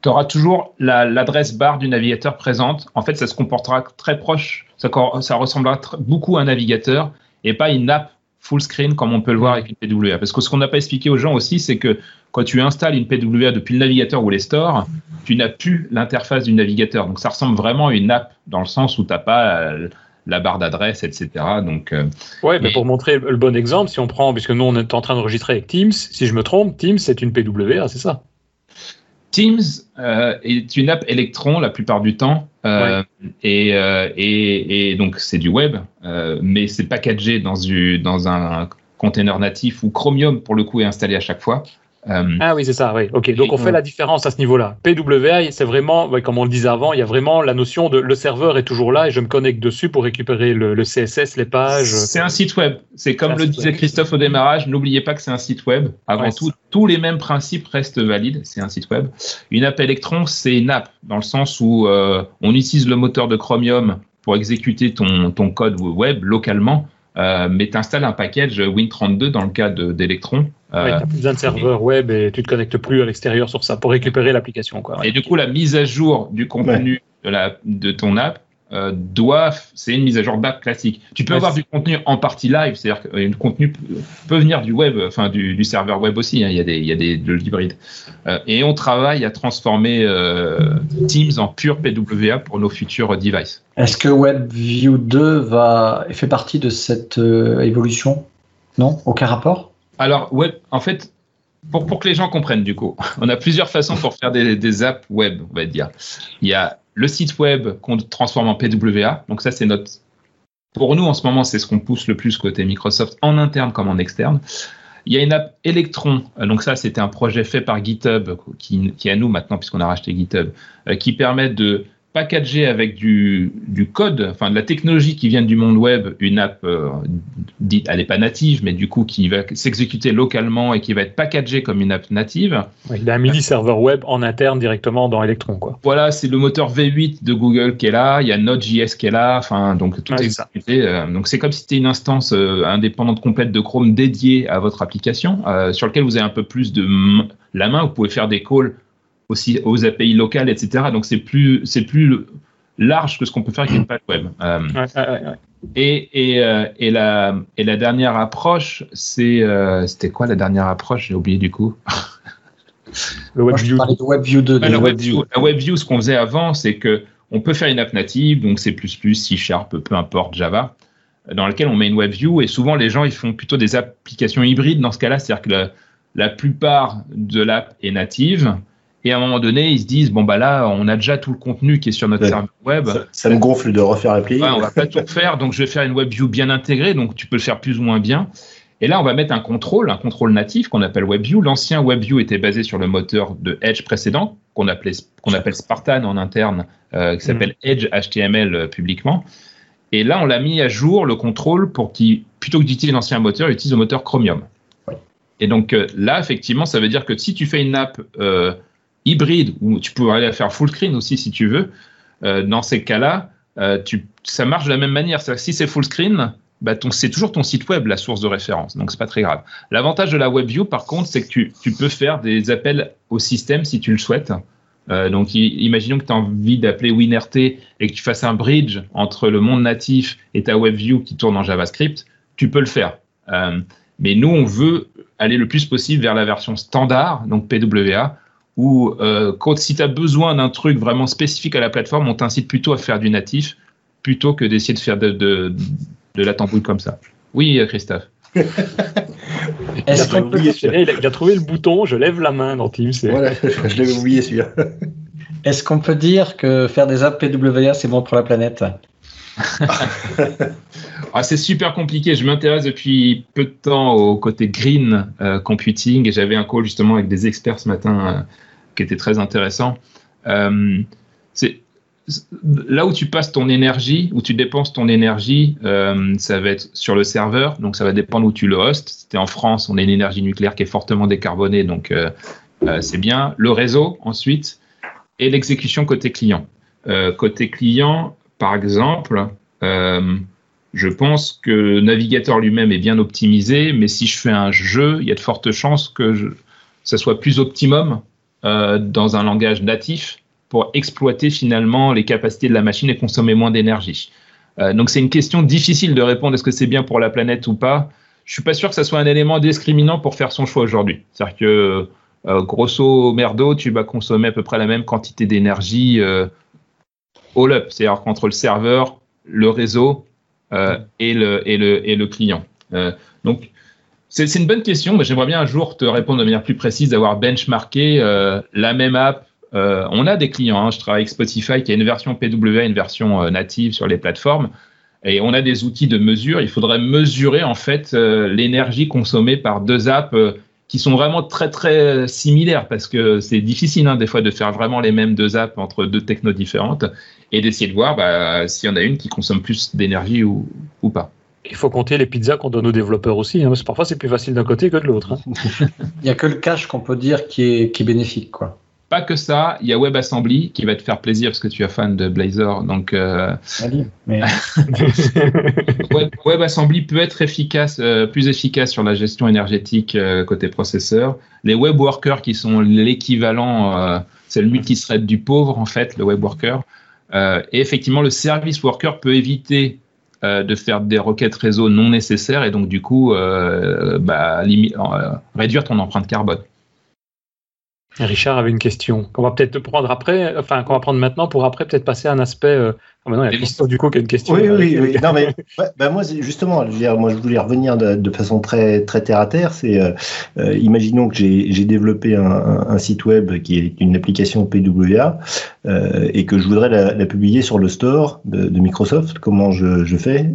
tu auras toujours l'adresse barre du navigateur présente. En fait, ça se comportera très proche, ça, ça ressemblera beaucoup à un navigateur et pas une app full screen comme on peut le voir avec une PWA. Parce que ce qu'on n'a pas expliqué aux gens aussi, c'est que quand tu installes une PWA depuis le navigateur ou les stores, tu n'as plus l'interface du navigateur. Donc ça ressemble vraiment à une app dans le sens où tu n'as pas euh, la barre d'adresse, etc. Donc, euh, ouais, mais pour montrer le bon exemple, si on prend, puisque nous on est en train d'enregistrer avec Teams, si je me trompe, Teams c'est une PWA, c'est ça? Teams euh, est une app Electron la plupart du temps. Euh, euh, et, et, donc c'est du web, mais c'est packagé dans, du, dans un container natif où Chromium pour le coup est installé à chaque fois. Euh, ah oui, c'est ça, oui. Ok, donc on fait la différence à ce niveau-là. PWA, c'est vraiment, comme on le disait avant, il y a vraiment la notion de le serveur est toujours là et je me connecte dessus pour récupérer le, CSS, les pages. C'est un site web. C'est comme le disait Christophe au démarrage, n'oubliez pas que c'est un site web. Avant tout, tous les mêmes principes restent valides. C'est un site web. Une app Electron, c'est une app dans le sens où euh, on utilise le moteur de Chromium pour exécuter ton, ton code web localement. Euh, mais tu installes un package Win32 dans le cas d'Electron. Euh, tu as plus besoin de serveur web et tu te connectes plus à l'extérieur sur ça pour récupérer l'application. Et du coup, la mise à jour du contenu de, la, de ton app euh, doivent, c'est une mise à jour d'app classique. Tu peux avoir du contenu en partie live, c'est-à-dire que le contenu peut venir du web, enfin du, serveur web aussi. Hein, il y a des, il y a des de l'hybride. Euh, et on travaille à transformer euh, Teams en pure PWA pour nos futurs devices. Est-ce que WebView 2 va fait partie de cette évolution? Non, aucun rapport? Alors en fait, pour, pour, que les gens comprennent du coup, on a plusieurs façons pour faire des, des apps web, on va dire. Il y a le site web qu'on transforme en PWA. Donc ça, c'est notre... Pour nous, en ce moment, c'est ce qu'on pousse le plus côté Microsoft, en interne comme en externe. Il y a une app Electron, donc ça c'était un projet fait par GitHub, qui, qui est à nous maintenant puisqu'on a racheté GitHub, euh, qui permet de packagé avec du, du, code, enfin de la technologie qui vient du monde web, une app euh, dite, elle n'est pas native, mais du coup qui va s'exécuter localement et qui va être packagée comme une app native. il y a un mini serveur web en interne directement dans Electron. Quoi. Voilà, c'est le moteur V8 de Google qui est là, il y a Node.js qui est là, enfin donc tout est exécuté. Euh, donc c'est comme si c'était une instance euh, indépendante complète de Chrome dédiée à votre application, sur lequel vous avez un peu plus de la main, vous pouvez faire des calls aussi aux API locales, etc. Donc c'est plus, c'est plus large que ce qu'on peut faire avec une page web. Euh, et, et, euh, et, la, et la dernière approche, c'est euh, c'était quoi la dernière approche? J'ai oublié du coup. le WebView. de WebView 2. Ah, la WebView. La WebView, ce qu'on faisait avant, c'est que on peut faire une app native, donc C++, C Sharp, peu importe Java, dans laquelle on met une WebView. Et souvent, les gens, ils font plutôt des applications hybrides dans ce cas-là, c'est-à-dire que la, la plupart de l'app est native et à un moment donné, ils se disent bon bah là, on a déjà tout le contenu qui est sur notre serveur web. Ça, me gonfle de refaire l'appli. Ouais, on va pas tout faire, donc je vais faire une WebView bien intégrée, donc tu peux le faire plus ou moins bien. Et là, on va mettre un contrôle, un contrôle natif qu'on appelle WebView. L'ancien WebView était basé sur le moteur de Edge précédent, qu'on appelait qu'on appelle Spartan en interne, euh, qui s'appelle mm. Edge HTML euh, publiquement. Et là, on l'a mis à jour le contrôle pour qu'il, plutôt que d'utiliser l'ancien moteur, il utilise le moteur Chromium. Et donc euh, là, effectivement, ça veut dire que si tu fais une app hybride, où tu pourrais aller faire full screen aussi si tu veux, euh, dans ces cas-là, euh, ça marche de la même manière. si c'est full screen, bah, c'est toujours ton site web la source de référence, donc c'est pas très grave. L'avantage de la WebView, par contre, c'est que tu, peux faire des appels au système si tu le souhaites. Euh, donc, imaginons que tu as envie d'appeler WinRT et que tu fasses un bridge entre le monde natif et ta WebView qui tourne en JavaScript, tu peux le faire. mais nous, on veut aller le plus possible vers la version standard, donc PWA, ou euh, quand, si tu as besoin d'un truc vraiment spécifique à la plateforme, on t'incite plutôt à faire du natif plutôt que d'essayer de faire de, de, de, la tambouille comme ça. Oui, Christophe. Est-ce qu'on peut... il, a, trouvé le bouton, je lève la main dans Teams. Voilà, je l'avais oublié celui-là. Est-ce qu'on peut dire que faire des apps PWA, c'est bon pour la planète? Ah, c'est super compliqué. Je m'intéresse depuis peu de temps au côté green euh, computing et j'avais un call justement avec des experts ce matin euh, qui était très intéressant. Euh, là où tu passes ton énergie, où tu dépenses ton énergie, ça va être sur le serveur, donc ça va dépendre où tu le hostes. C'était en France, on a une énergie nucléaire qui est fortement décarbonée, donc c'est bien. Le réseau ensuite et l'exécution côté client. côté client, par exemple, je pense que le navigateur lui-même est bien optimisé, mais si je fais un jeu, il y a de fortes chances que je, ça soit plus optimum euh, dans un langage natif pour exploiter finalement les capacités de la machine et consommer moins d'énergie. Euh, donc c'est une question difficile de répondre est-ce que c'est bien pour la planète ou pas. Je suis pas sûr que ça soit un élément discriminant pour faire son choix aujourd'hui. C'est-à-dire que euh, grosso merdo, tu vas consommer à peu près la même quantité d'énergie all-up, c'est-à-dire qu'entre le serveur, le réseau euh, et, le, et, le, et le client. Euh, donc, c'est une bonne question, mais j'aimerais bien un jour te répondre de manière plus précise, d'avoir benchmarké euh, la même app. on a des clients, hein, je travaille avec Spotify qui a une version PWA, une version native sur les plateformes, et on a des outils de mesure. Il faudrait mesurer en fait l'énergie consommée par deux apps qui sont vraiment très très similaires parce que c'est difficile hein, des fois de faire vraiment les mêmes deux apps entre deux technos différentes et d'essayer de voir bah, s'il y en a une qui consomme plus d'énergie ou, ou, pas. Il faut compter les pizzas qu'on donne aux développeurs aussi, hein, parce que parfois c'est plus facile d'un côté que de l'autre. Hein. il n'y a que le cache qu'on peut dire qui est, qui est bénéfique. Quoi. Pas que ça, il y a WebAssembly qui va te faire plaisir parce que tu es fan de Blazor. Donc, euh... mais... WebAssembly peut être efficace, euh, plus efficace sur la gestion énergétique euh, côté processeur. Les web workers qui sont l'équivalent, euh, c'est le multithread du pauvre en fait, le web worker. Euh, et effectivement, le service worker peut éviter euh, de faire des requêtes réseau non nécessaires et donc du coup euh, bah, réduire ton empreinte carbone. Richard avait une question qu'on va peut-être prendre après, enfin qu'on va prendre maintenant pour après peut-être passer à un aspect ah, maintenant, il y a Christophe Ducot qui a une question. Oui, oui, oui. Non, mais bah, moi, justement, je dire, moi, je voulais revenir de, façon très, très terre à terre. C'est, euh, euh, imaginons que j'ai développé un, un, site web qui est une application PWA euh, et que je voudrais la, la, publier sur le store de, de Microsoft. Comment je, je fais?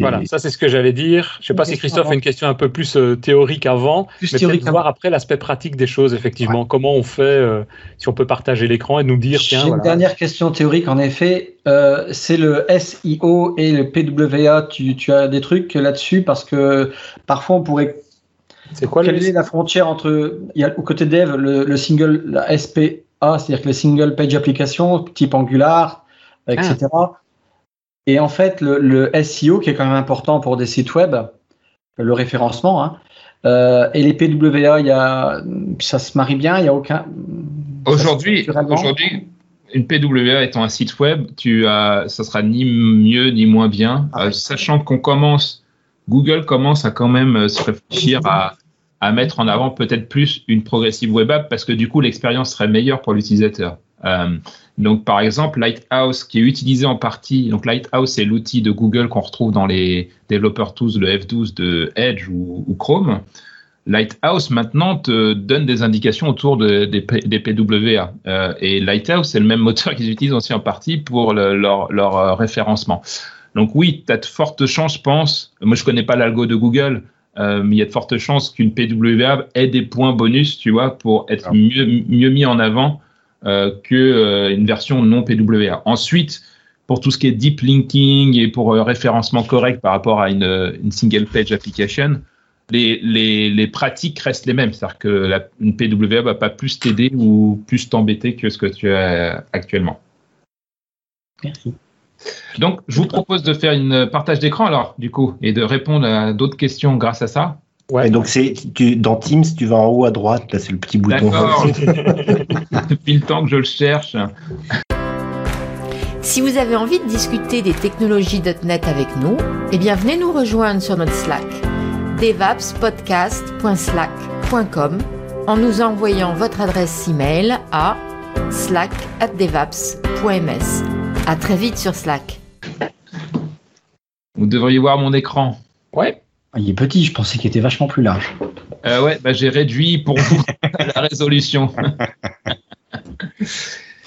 Voilà, ça c'est ce que j'allais dire. Je ne sais pas si Christophe a une question un peu plus euh, théorique avant, plus mais théorique voir après l'aspect pratique des choses, effectivement. Comment on fait, euh, si on peut partager l'écran et nous dire, tiens. J'ai une dernière question théorique, en effet. Euh, c'est le SIO et le PWA. Tu, tu as des trucs là-dessus? Parce que parfois on pourrait. C'est quoi Quelle est la frontière entre. Il y a au côté dev le, single, la SPA, c'est-à-dire que les single page applications, type Angular, etc. Et en fait, le, SEO, qui est quand même important pour des sites web, le référencement, hein, euh, et les PWA, y a, ça se marie bien, il n'y a aucun. Aujourd'hui, aujourd'hui, une PWA étant un site web, tu as, ça sera ni mieux ni moins bien, ah euh, sachant qu'on commence, Google commence à quand même euh, se réfléchir à, à mettre en avant peut-être plus une progressive web app parce que du coup l'expérience serait meilleure pour l'utilisateur. Euh, donc, par exemple, Lighthouse, qui est utilisé en partie, donc Lighthouse, c'est l'outil de Google qu'on retrouve dans les Developer Tools, le F12 de Edge ou, Chrome. Lighthouse, maintenant, te donne des indications autour de, des, PWA. Euh, et Lighthouse, c'est le même moteur qu'ils utilisent aussi en partie pour leur, leur euh, référencement. Donc oui, tu as de fortes chances, je pense. Moi, je connais pas l'algo de Google, euh, mais il y a de fortes chances qu'une PWA ait des points bonus, tu vois, pour être mieux, mieux mis en avant euh, qu'une euh, version non PWA. Ensuite, pour tout ce qui est deep linking et pour euh, référencement correct par rapport à une, une single page application, les, les, les, pratiques restent les mêmes. C'est-à-dire que la, une PWA va pas plus t'aider ou plus t'embêter que ce que tu as actuellement. Merci. Donc, je vous propose de faire une partage d'écran alors, du coup, et de répondre à d'autres questions grâce à ça. Ouais. donc c'est dans Teams, tu vas en haut à droite, là c'est le petit bouton. Depuis le temps que je le cherche. Si vous avez envie de discuter des technologies .NET avec nous, eh bien venez nous rejoindre sur notre Slack devapspodcast.slack.com en nous envoyant votre adresse email à slack@devaps.ms. À très vite sur Slack. Vous devriez voir mon écran. Ouais. Ah, il est petit, je pensais qu'il était vachement plus large. Euh, ouais, bah, j'ai réduit pour vous la résolution.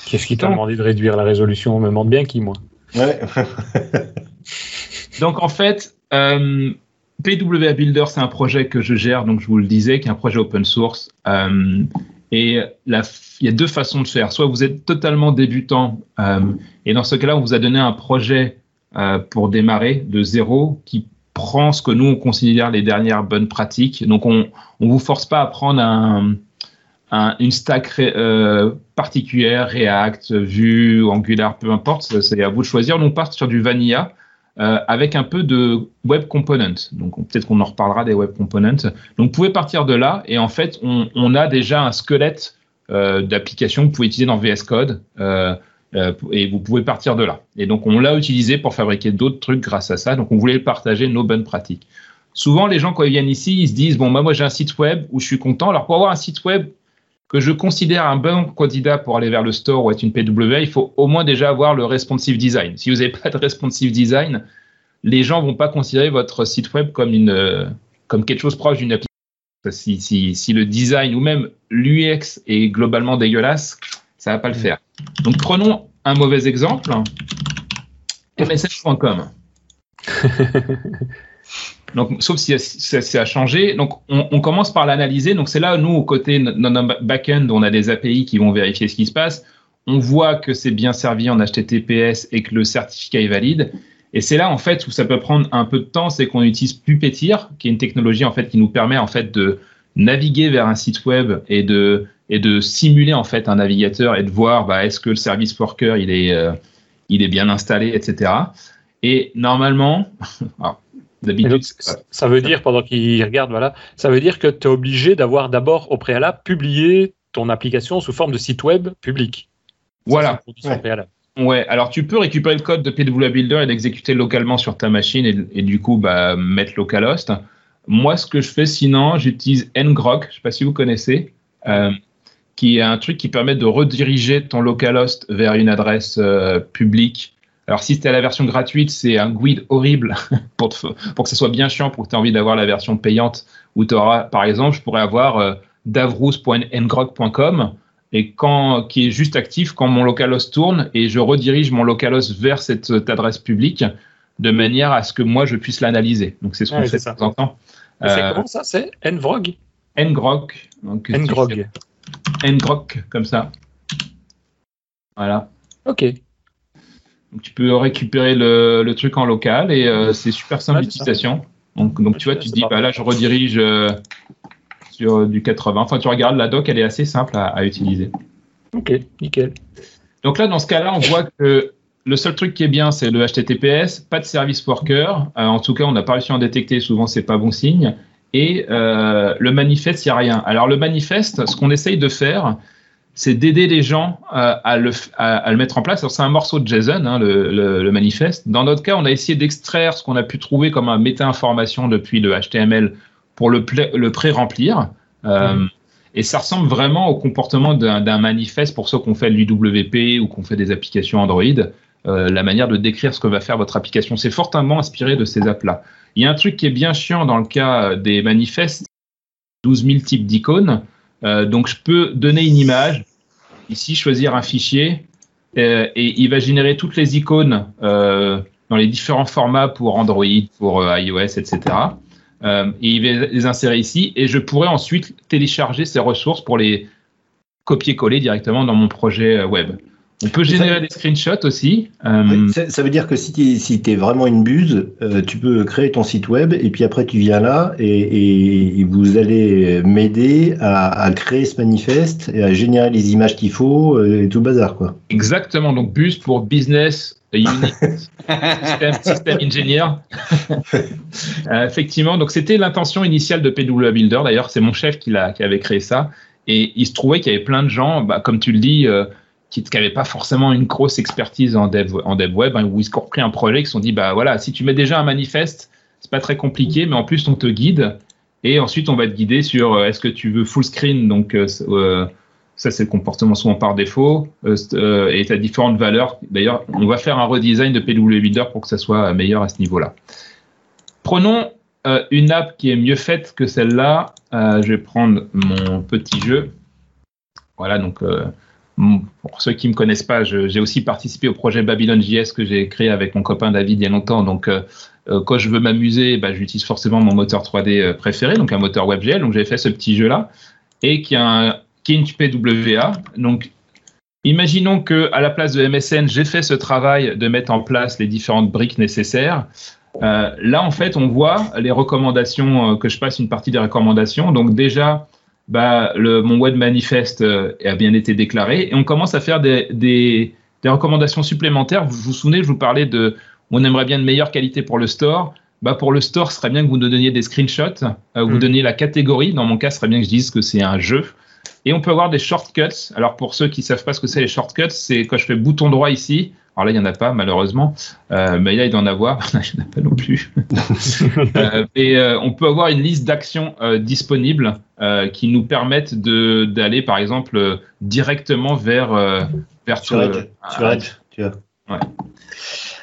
Qu'est-ce qui t'a demandé de réduire la résolution? On me demande bien qui, moi. Donc en fait, euh, PWA Builder, c'est un projet que je gère, donc je vous le disais, qui est un projet open source. Euh, et il y a deux façons de faire. Soit vous êtes totalement débutant, euh, et dans ce cas-là, on vous a donné un projet euh, pour démarrer de zéro qui prend ce que nous on considère les dernières bonnes pratiques. Donc on ne vous force pas à prendre un, une stack euh, particulière, React, Vue, Angular, peu importe, c'est à vous de choisir. On part sur du vanilla euh, avec un peu de web component. Donc peut-être qu'on en reparlera des web components. Donc vous pouvez partir de là et en fait on, a déjà un squelette euh, d'applications que vous pouvez utiliser dans VS Code euh, et vous pouvez partir de là. Et donc on l'a utilisé pour fabriquer d'autres trucs grâce à ça. Donc on voulait partager nos bonnes pratiques. Souvent les gens quand ils viennent ici ils se disent bon moi moi j'ai un site web où je suis content. Alors pour avoir un site web que je considère un bon candidat pour aller vers le store ou être une PWA, il faut au moins déjà avoir le responsive design. Si vous n'avez pas de responsive design, les gens vont pas considérer votre site web comme une comme quelque chose proche d'une application. Si, si, si, le design ou même l'UX est globalement dégueulasse, ça va pas le faire. Donc prenons un mauvais exemple, msf.com. Donc, sauf si ça, a changé. Donc, on, commence par l'analyser. Donc, c'est là, nous, au côté de notre back-end, on a des API qui vont vérifier ce qui se passe. On voit que c'est bien servi en HTTPS et que le certificat est valide. Et c'est là, en fait, où ça peut prendre un peu de temps, c'est qu'on utilise Puppeteer, qui est une technologie, en fait, qui nous permet, en fait, de naviguer vers un site web et de, et de simuler, en fait, un navigateur et de voir, bah, est-ce que le service worker, il est, euh, il est bien installé, etc. Et normalement, ça veut dire, pendant qu'il regarde, voilà, ça veut dire que tu es obligé d'avoir d'abord au préalable publié ton application sous forme de site web public. Voilà. Ouais. ouais. alors tu peux récupérer le code de PWA Builder et l'exécuter localement sur ta machine et, et, du coup bah, mettre localhost. Moi, ce que je fais sinon, j'utilise ngrok, je ne sais pas si vous connaissez, euh, qui est un truc qui permet de rediriger ton localhost vers une adresse euh, publique alors, si c'était la version gratuite, c'est un guide horrible pour, pour que ce soit bien chiant, pour que tu aies envie d'avoir la version payante où tu auras, par exemple, je pourrais avoir euh, davrous.ngrok.com et quand, qui est juste actif quand mon localhost tourne et je redirige mon localhost vers cette, adresse publique de manière à ce que moi je puisse l'analyser. Donc, c'est ce qu'on fait de temps en temps. c'est euh, comment ça C'est nvrog ngrok. ngrog. ngrok, comme ça. Voilà. Ok. Donc, tu peux récupérer le, le truc en local et euh, c'est super simple d'utilisation. Donc, donc tu vois, tu te dis, bah, là, je redirige euh, sur du 80. Enfin, tu regardes, la doc, elle est assez simple à, à utiliser. Ok, nickel. Donc là, dans ce cas-là, on voit que le seul truc qui est bien, c'est le HTTPS, pas de service worker. Euh, en tout cas, on n'a pas réussi à en détecter. Souvent, c'est pas bon signe. Et euh, le manifeste, il n'y a rien. Alors, le manifeste, ce qu'on essaye de faire, c'est d'aider les gens euh, à, le, à, le, mettre en place. C'est un morceau de JSON, hein, le, le, le, manifeste. Dans notre cas, on a essayé d'extraire ce qu'on a pu trouver comme un méta-information depuis le HTML pour le, pré-remplir. Euh, mmh. Et ça ressemble vraiment au comportement d'un manifeste pour ceux qui ont fait l'UWP ou qui ont fait des applications Android. Euh, la manière de décrire ce que va faire votre application. C'est fortement inspiré de ces apps-là. Il y a un truc qui est bien chiant dans le cas des manifestes, 12 000 types d'icônes. Euh, donc, je peux donner une image, ici, choisir un fichier, euh, et il va générer toutes les icônes euh, dans les différents formats pour Android, pour iOS, etc. Et il va les insérer ici, et je pourrais ensuite télécharger ces ressources pour les copier-coller directement dans mon projet web. On peut générer des screenshots aussi. Euh... Ça, ça, veut dire que si tu es, si es vraiment une buse, euh, tu peux créer ton site web et puis après tu viens là et, et vous allez m'aider à, à, créer ce manifeste et à générer les images qu'il faut euh, et tout le bazar. Quoi. Exactement, donc buse pour business unit, système, euh, effectivement, donc c'était l'intention initiale de PWA Builder. D'ailleurs, c'est mon chef qui, qui avait créé ça. Et il se trouvait qu'il y avait plein de gens, bah, comme tu le dis, euh, qui n'avaient pas forcément une grosse expertise en dev, en dev web, hein, où ils ont repris un projet, qui se sont dit, bah voilà, si tu mets déjà un manifeste, c'est pas très compliqué, mais en plus on te guide, et ensuite on va te guider sur euh, est-ce que tu veux full screen, donc euh, euh, ça c'est le comportement souvent par défaut, et tu as différentes valeurs. D'ailleurs, on va faire un redesign de PW Builder pour que ça soit meilleur à ce niveau-là. Prenons une app qui est mieux faite que celle-là. je vais prendre mon petit jeu. Voilà, donc pour ceux qui me connaissent pas, j'ai aussi participé au projet Babylon JS que j'ai créé avec mon copain David il y a longtemps. Donc, euh, quand je veux m'amuser, bah, j'utilise forcément mon moteur 3D préféré, donc un moteur WebGL. Donc j'ai fait ce petit jeu-là et qui, a un, est une PWA. Donc imaginons que à la place de MSN, j'ai fait ce travail de mettre en place les différentes briques nécessaires. Euh, là, en fait, on voit les recommandations, euh, que je passe une partie des recommandations. Donc déjà, bah, le, mon web manifeste euh, a bien été déclaré et on commence à faire des, des, des, recommandations supplémentaires. Vous vous souvenez, je vous parlais de, on aimerait bien de meilleure qualité pour le store. Bah, pour le store, ce serait bien que vous nous donniez des screenshots, vous mm. donniez la catégorie. Dans mon cas, ce serait bien que je dise que c'est un jeu. Et on peut avoir des shortcuts. Alors pour ceux qui savent pas ce que c'est les shortcuts, c'est quand je fais bouton droit ici, alors là, il n'y en a pas, malheureusement. Euh, mais là, il doit en avoir. il n'y en a pas non plus. euh, et euh, on peut avoir une liste d'actions euh, disponibles euh, qui nous permettent d'aller, par exemple, directement vers. vers sur Edge. sur Edge, tu vois. Ouais.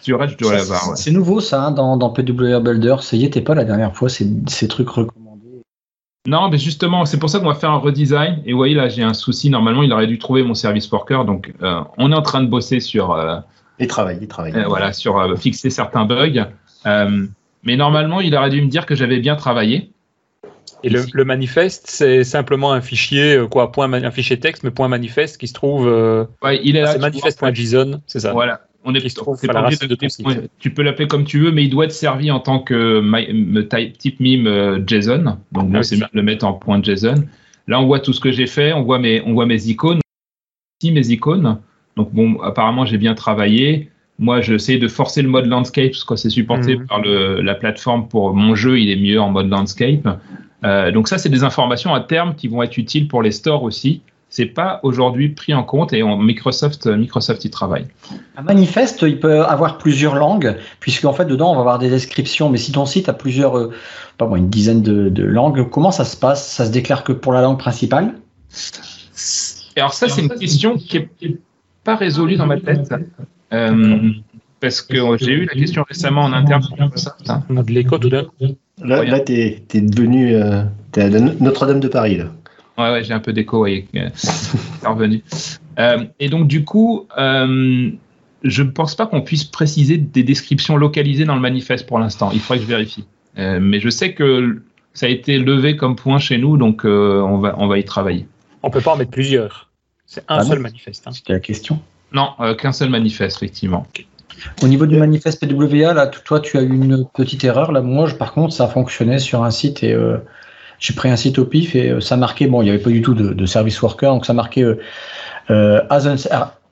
Sur Edge, je dois l'avoir. Ouais. C'est nouveau, ça, hein, dans, dans PWA Builder. Ça y était pas la dernière fois, ces, ces trucs recommandés. Non, mais justement, c'est pour ça qu'on va faire un redesign. Et vous voyez, là, j'ai un souci. Normalement, il aurait dû trouver mon service worker. Donc, on est en train de bosser sur et travailler, travailler. Euh, voilà, sur euh, fixer certains bugs. Euh, mais normalement, il aurait dû me dire que j'avais bien travaillé. Et le, le, manifeste, c'est simplement un fichier, quoi, point, un fichier texte, mais point manifeste qui se trouve. ouais, il est là. C'est manifeste.json, c'est ça. Voilà. On est, est pas de, de Tu peux l'appeler comme tu veux, mais il doit être servi en tant que my, type, type meme JSON. Donc, moi, ah, c'est de le mettre en point JSON. Là, on voit tout ce que j'ai fait. On voit mes, on voit mes icônes. Ici, mes icônes. Donc bon, apparemment j'ai bien travaillé. Moi, j'essaie de forcer le mode landscape parce que c'est supporté mmh. par le, la plateforme pour mon jeu, il est mieux en mode landscape. Euh, donc ça, c'est des informations à terme qui vont être utiles pour les stores aussi. C'est pas aujourd'hui pris en compte et Microsoft, Microsoft y travaille. Un manifeste, il peut avoir plusieurs langues, puisqu'en fait dedans on va avoir des descriptions. Mais si ton site a plusieurs, euh, pas bon, une dizaine de, de langues, comment ça se passe? Ça se déclare que pour la langue principale? Alors ça, c'est une question qui est pas résolu dans ma tête. Euh, parce que j'ai eu la question récemment en interne. On a de l'écho tout d'un Là, là tu es, devenu euh, Notre-Dame de Paris. Là. Ouais, ouais j'ai un peu d'écho, ouais, euh, revenu. Euh, et donc, du coup, euh, je ne pense pas qu'on puisse préciser des descriptions localisées dans le manifeste pour l'instant. Il faudrait que je vérifie. Euh, mais je sais que ça a été levé comme point chez nous, donc on, va, on va y travailler. On peut pas en mettre plusieurs. C'est un ah seul manifeste. Hein. C'était la question. Non, euh, qu'un seul manifeste, effectivement. Au niveau du manifeste PWA, là, toi, tu as eu une petite erreur. Là, moi, je, par contre, ça fonctionnait sur un site et euh, j'ai pris un site au pif et euh, ça marquait. Bon, il n'y avait pas du tout de, de, service worker, donc ça marquait euh, as, an,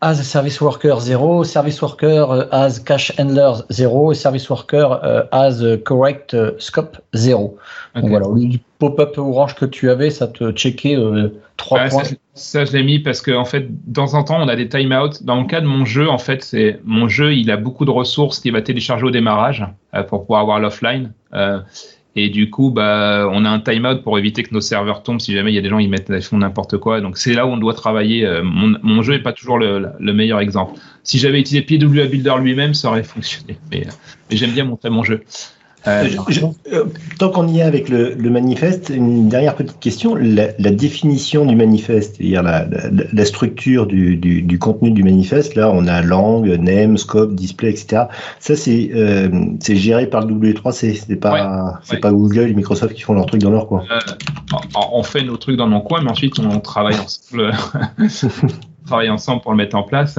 as service worker 0, service worker as cache handler 0 et service worker as correct scope 0. Okay. Donc voilà, du pop-up orange que tu avais, ça te checkait trois ouais, points. Ça, ça, je l'ai mis parce que en fait, de temps en temps, on a des timeouts. Dans le cas de mon jeu, en fait, c'est mon jeu, il a beaucoup de ressources qu'il va télécharger au démarrage euh, pour pouvoir avoir l'offline. Euh, et du coup, bah, on a un timeout pour éviter que nos serveurs tombent si jamais il y a des gens qui mettent, font n'importe quoi. Donc c'est là où on doit travailler. Euh, mon, jeu est pas toujours le, le, meilleur exemple. Si j'avais utilisé PWA Builder lui-même, ça aurait fonctionné. Mais, mais j'aime bien montrer mon jeu. Euh, je, euh, tant qu'on y est avec le, le, manifeste, une dernière petite question. La, la définition du manifeste, c'est-à-dire la, la, la, structure du, du, du, contenu du manifeste, là, on a langue, name, scope, display, etc. Ça, c'est euh, géré par le W3C. C'est pas, ouais, pas Google et Microsoft qui font leur truc dans leur coin. Euh, on fait nos trucs dans nos coins, mais ensuite, on travaille ensemble, on travaille ensemble pour le mettre en place.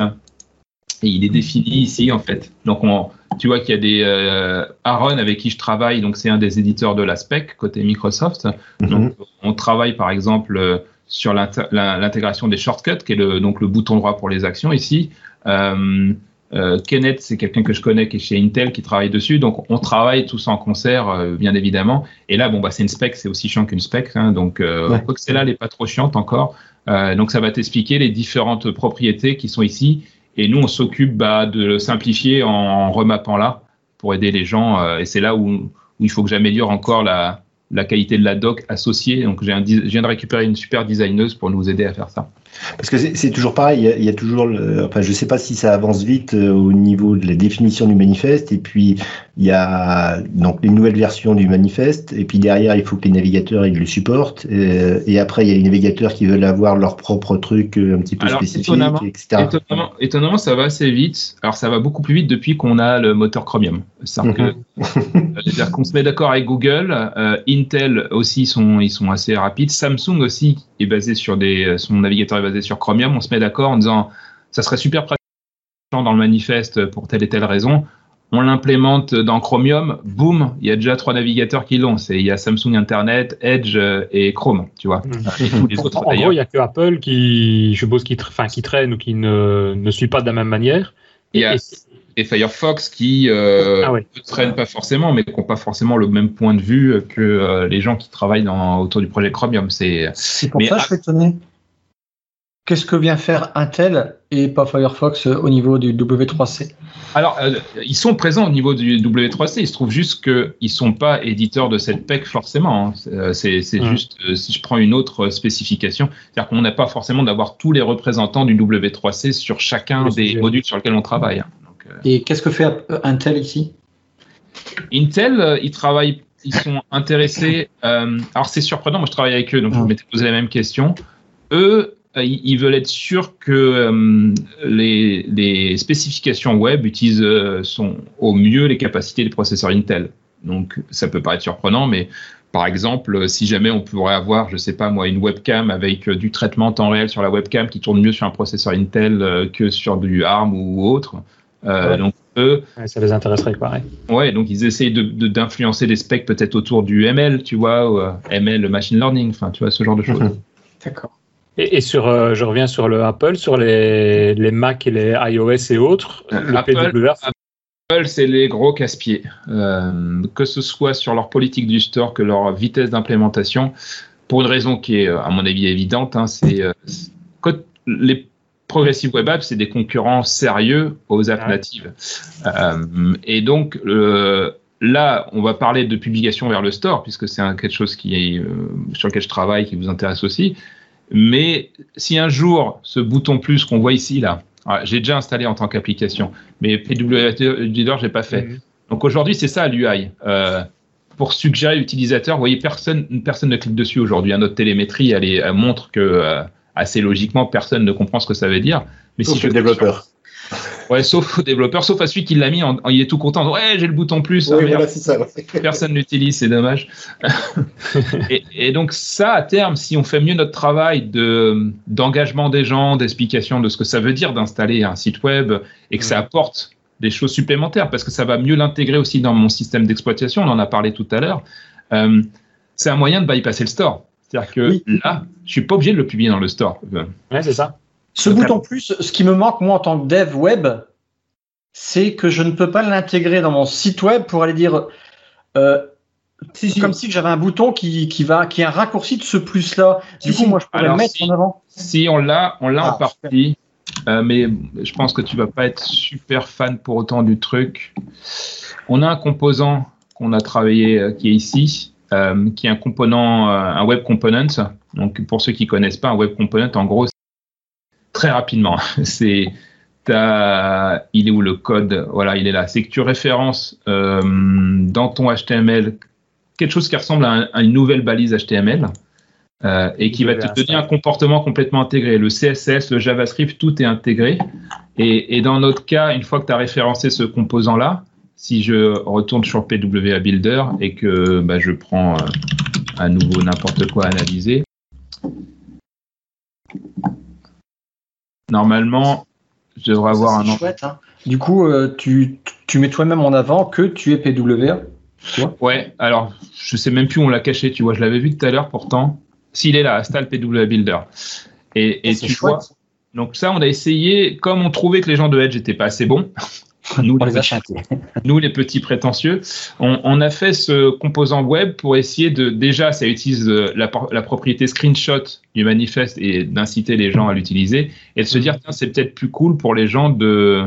Et il est défini ici, en fait. Donc, on, tu vois qu'il y a des euh, Aaron avec qui je travaille, donc c'est un des éditeurs de la spec côté Microsoft. Mm -hmm. Donc, on travaille par exemple euh, sur l'intégration des shortcuts, qui est le, donc le bouton droit pour les actions ici. Euh, euh, Kenneth, c'est quelqu'un que je connais qui est chez Intel, qui travaille dessus. Donc, on travaille tous en concert, euh, bien évidemment. Et là, bon, bah, c'est une spec, c'est aussi chiant qu'une spec. Hein, donc, euh, ouais. que celle-là, elle n'est pas trop chiante encore. Euh, donc, ça va t'expliquer les différentes propriétés qui sont ici et nous, on s'occupe bah, de le simplifier en, remappant là pour aider les gens. Euh, et c'est là où, il faut que j'améliore encore la, la qualité de la doc associée. Donc, je viens de récupérer une super designeuse pour nous aider à faire ça. Parce que c'est toujours pareil, il y, a, toujours, le, enfin, je ne sais pas si ça avance vite euh, au niveau de la définition du manifeste, et puis il y a donc les nouvelles versions du manifeste, et puis derrière il faut que les navigateurs ils le supportent, euh, et, après il y a les navigateurs qui veulent avoir leur propre truc euh, un petit peu spécifique, etc. Étonnamment, ça va assez vite. Alors ça va beaucoup plus vite depuis qu'on a le moteur Chromium. C'est-à-dire mhm. qu'on se met d'accord avec Google, Intel aussi sont, ils sont assez rapides, Samsung aussi est basé sur des, son navigateur est basé sur Chromium, on se met d'accord en disant ça serait super pratique dans le manifeste pour telle et telle raison. On l'implémente dans Chromium, boum, il y a déjà trois navigateurs qui l'ont. il y a Samsung Internet, Edge et Chrome, tu vois. Les autres, en gros, il n'y a que Apple qui, je suppose, qui, qui traîne ou qui ne, ne suit pas de la même manière. Et, et, Firefox qui euh, ah ne traîne pas forcément, mais qui n'ont pas forcément le même point de vue que euh, les gens qui travaillent dans, autour du projet Chromium. C'est pour ça que je suis étonné qu'est-ce que vient faire Intel et pas Firefox euh, au niveau du W3C Alors, euh, ils sont présents au niveau du W3C. Il se trouve juste qu'ils ne sont pas éditeurs de cette PEC forcément. Hein. C'est juste, si je prends une autre spécification, c'est-à-dire qu'on n'a pas forcément d'avoir tous les représentants du W3C sur chacun des modules sur lesquels on travaille. Hein. Et qu'est-ce que fait Intel ici? Intel, ils travaillent, ils sont intéressés. alors, c'est surprenant, moi je travaille avec eux, donc je m'étais posé la même question. Eux, euh, ils veulent être sûrs que euh, les, spécifications web utilisent euh, sont au mieux les capacités des processeurs Intel. Donc ça peut paraître surprenant, mais par exemple, si jamais on pourrait avoir, je ne sais pas moi, une webcam avec du traitement en temps réel sur la webcam qui tourne mieux sur un processeur Intel que sur du ARM ou autre, donc eux, ça les intéresserait pareil. Ouais, donc ils essayent d'influencer de, les specs peut-être autour du ML, tu vois, ou, ML, le machine learning, enfin, tu vois, ce genre de choses. D'accord. Et, sur, euh, je reviens sur le Apple, sur les, les Mac et les iOS et autres. le Apple, Apple, c'est les gros casse-pieds. Euh, que ce soit sur leur politique du store, que leur vitesse d'implémentation, pour une raison qui est, à mon avis, évidente, hein, c'est euh, les Progressive Web Apps, c'est des concurrents sérieux aux apps natives. et donc, là, on va parler de publication vers le store, puisque c'est quelque chose qui est, sur lequel je travaille, qui vous intéresse aussi. Mais si un jour, ce bouton plus qu'on voit ici, là, j'ai déjà installé en tant qu'application, mais PWA je l'ai pas fait. Mhm. Donc aujourd'hui, c'est ça l'UI. Euh, pour suggérer l'utilisateur, vous voyez, personne, personne ne clique dessus aujourd'hui. Notre télémétrie, elle, montre que, euh, assez logiquement, personne ne comprend ce que ça veut dire. Mais si je le développeur. Ouais, sauf au développeur, sauf à celui qui l'a mis, il est tout content. Ouais, j'ai le bouton plus. Oui, voilà, ça, Personne n'utilise, c'est dommage. et, donc ça, à terme, si on fait mieux notre travail de d'engagement des gens, d'explication de ce que ça veut dire d'installer un site web et que ça apporte des choses supplémentaires, parce que ça va mieux l'intégrer aussi dans mon système d'exploitation. On en a parlé tout à l'heure. Euh, c'est un moyen de bypasser le store. C'est-à-dire que là, je suis pas obligé de le publier dans le store. Ouais, c'est ça. Ce bouton plus, ce qui me manque moi en tant que dev web, c'est que je ne peux pas l'intégrer dans mon site web pour aller dire euh, comme si j'avais un bouton qui, qui, va qui est un raccourci de ce plus là. Du coup, moi je pourrais le mettre en avant. Si on l'a, on l'a en ah, partie. Euh, mais je pense que tu vas pas être super fan pour autant du truc. On a un composant qu'on a travaillé euh, qui est ici, qui est un component, un web component. Donc pour ceux qui connaissent pas, un web component, en gros, très rapidement. C'est il est où le code? Voilà, il est là. C'est que tu références euh, dans ton HTML quelque chose qui ressemble à, une nouvelle balise HTML euh, et qui va te donner un comportement complètement intégré. Le CSS, le JavaScript, tout est intégré. Et, dans notre cas, une fois que tu as référencé ce composant-là, si je retourne sur PWA Builder et que bah, je prends euh, à nouveau n'importe quoi à analyser, Normalement, je devrais avoir un nom. Hein. Du coup, euh, tu, mets toi-même en avant que tu es PWA Ouais, alors je sais même plus où on l'a caché, tu vois, je l'avais vu tout à l'heure pourtant. S'il est là, Astal PWA Builder. Et, et tu vois, donc ça, on a essayé, comme on trouvait que les gens de Edge n'étaient pas assez bons, nous, les, nous, les petits prétentieux, on, a fait ce composant web pour essayer de. Déjà, ça utilise euh, la, propriété screenshot du manifeste et d'inciter les gens à l'utiliser et de se dire, tiens, c'est peut-être plus cool pour les gens de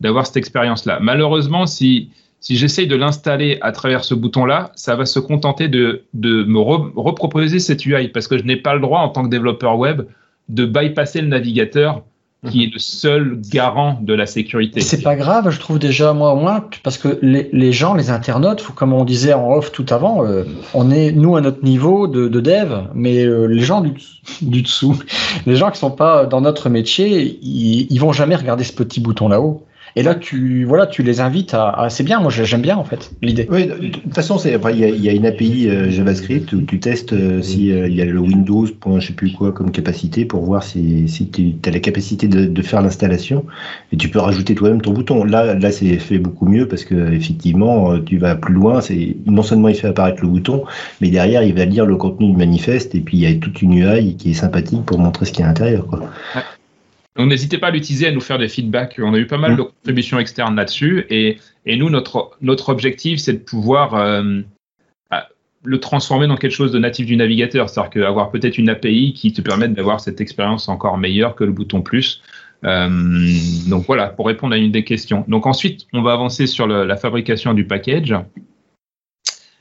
d'avoir cette expérience-là. Malheureusement, si, si j'essaye de l'installer à travers ce bouton-là, ça va se contenter de, de me reproposer cette UI parce que je n'ai pas le droit en tant que développeur web de bypasser le navigateur qui est le seul garant de la sécurité. C'est pas grave, je trouve déjà moi moins, parce que les, les gens, les internautes, comme on disait en off tout avant, euh, on est nous à notre niveau de, de dev, mais euh, les gens du, du, dessous, les gens qui sont pas dans notre métier, ils, ils vont jamais regarder ce petit bouton là-haut. Et là, tu, voilà, tu les invites à. c'est bien, moi j'aime bien en fait l'idée. Oui, de toute façon, il y, a une API euh, JavaScript où tu testes euh, si euh, il y a le Windows, point, je sais plus quoi, comme capacité pour voir si, si tu as la capacité de, de faire l'installation et tu peux rajouter toi-même ton bouton. Là, là c'est fait beaucoup mieux parce que effectivement, tu vas plus loin. C'est non seulement il fait apparaître le bouton, mais derrière il va lire le contenu du manifeste et puis il y a toute une UI qui est sympathique pour montrer ce qu'il y a à l'intérieur. Quoi. Donc n'hésitez pas à l'utiliser, à nous faire des feedbacks. On a eu pas mal mmh. de contributions externes là-dessus. Et, et, nous, notre, notre objectif, c'est de pouvoir euh, le transformer dans quelque chose de natif du navigateur. C'est-à-dire qu'avoir peut-être une API qui te permette d'avoir cette expérience encore meilleure que le bouton plus. Euh, donc voilà, pour répondre à une des questions. Donc ensuite, on va avancer sur le, la fabrication du package.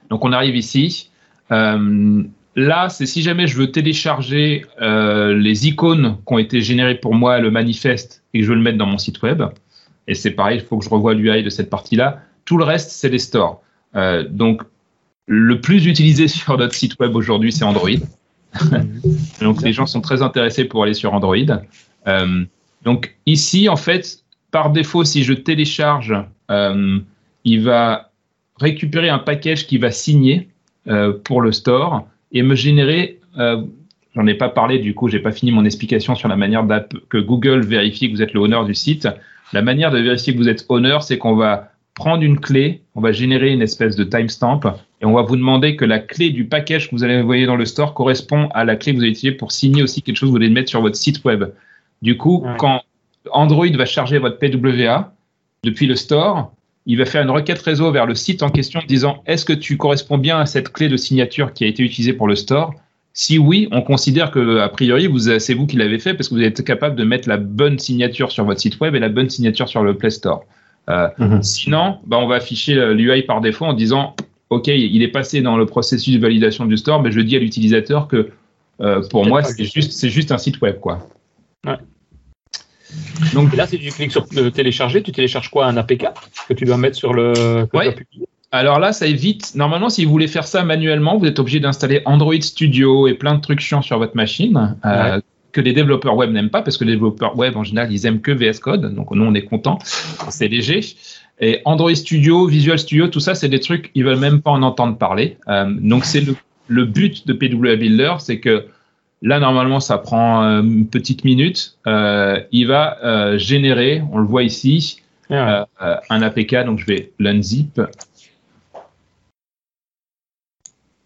Donc on arrive ici. Euh, Là, c'est si jamais je veux télécharger euh, les icônes qui ont été générées pour moi, le manifeste, et que je veux le mettre dans mon site web. Et c'est pareil, il faut que je revoie l'UI de cette partie-là. Tout le reste, c'est les stores. Euh, donc, le plus utilisé sur notre site web aujourd'hui, c'est Android. donc, les gens sont très intéressés pour aller sur Android. Euh, donc, ici, en fait, par défaut, si je télécharge, il va récupérer un package qui va signer pour le store et me générer, euh, j'en ai pas parlé, du coup, j'ai pas fini mon explication sur la manière que Google vérifie que vous êtes le honneur du site. La manière de vérifier que vous êtes honneur, c'est qu'on va prendre une clé, on va générer une espèce de timestamp et on va vous demander que la clé du package que vous allez envoyer dans le store correspond à la clé que vous allez utiliser pour signer aussi quelque chose que vous voulez mettre sur votre site web. Du coup, quand Android va charger votre PWA depuis le store, il va faire une requête réseau vers le site en question disant est-ce que tu corresponds bien à cette clé de signature qui a été utilisée pour le store? Si oui, on considère que a priori c'est vous qui l'avez fait parce que vous êtes capable de mettre la bonne signature sur votre site web et la bonne signature sur le Play Store. Euh, mhm. Sinon, bah, on va afficher l'UI par défaut en disant OK, il est passé dans le processus de validation du store, mais je dis à l'utilisateur que euh, pour moi c'est juste c'est juste un site web quoi. Ouais. Donc là, si tu cliques sur télécharger, tu télécharges quoi Un APK que tu dois mettre sur le. Ouais. Alors là, ça évite. Normalement, si vous voulez faire ça manuellement, vous êtes obligé d'installer Android Studio et plein de trucs chiants sur votre machine. Euh, que les développeurs web n'aiment pas parce que les développeurs web en général ils aiment que VS Code donc nous on est content c'est léger et Android Studio Visual Studio tout ça c'est des trucs ils veulent même pas en entendre parler euh, donc c'est le, le, but de PWA Builder c'est que Là, normalement, ça prend euh, une petite minute. Euh, il va euh, générer, on le voit ici, ah un APK. Donc, je vais l'unzip.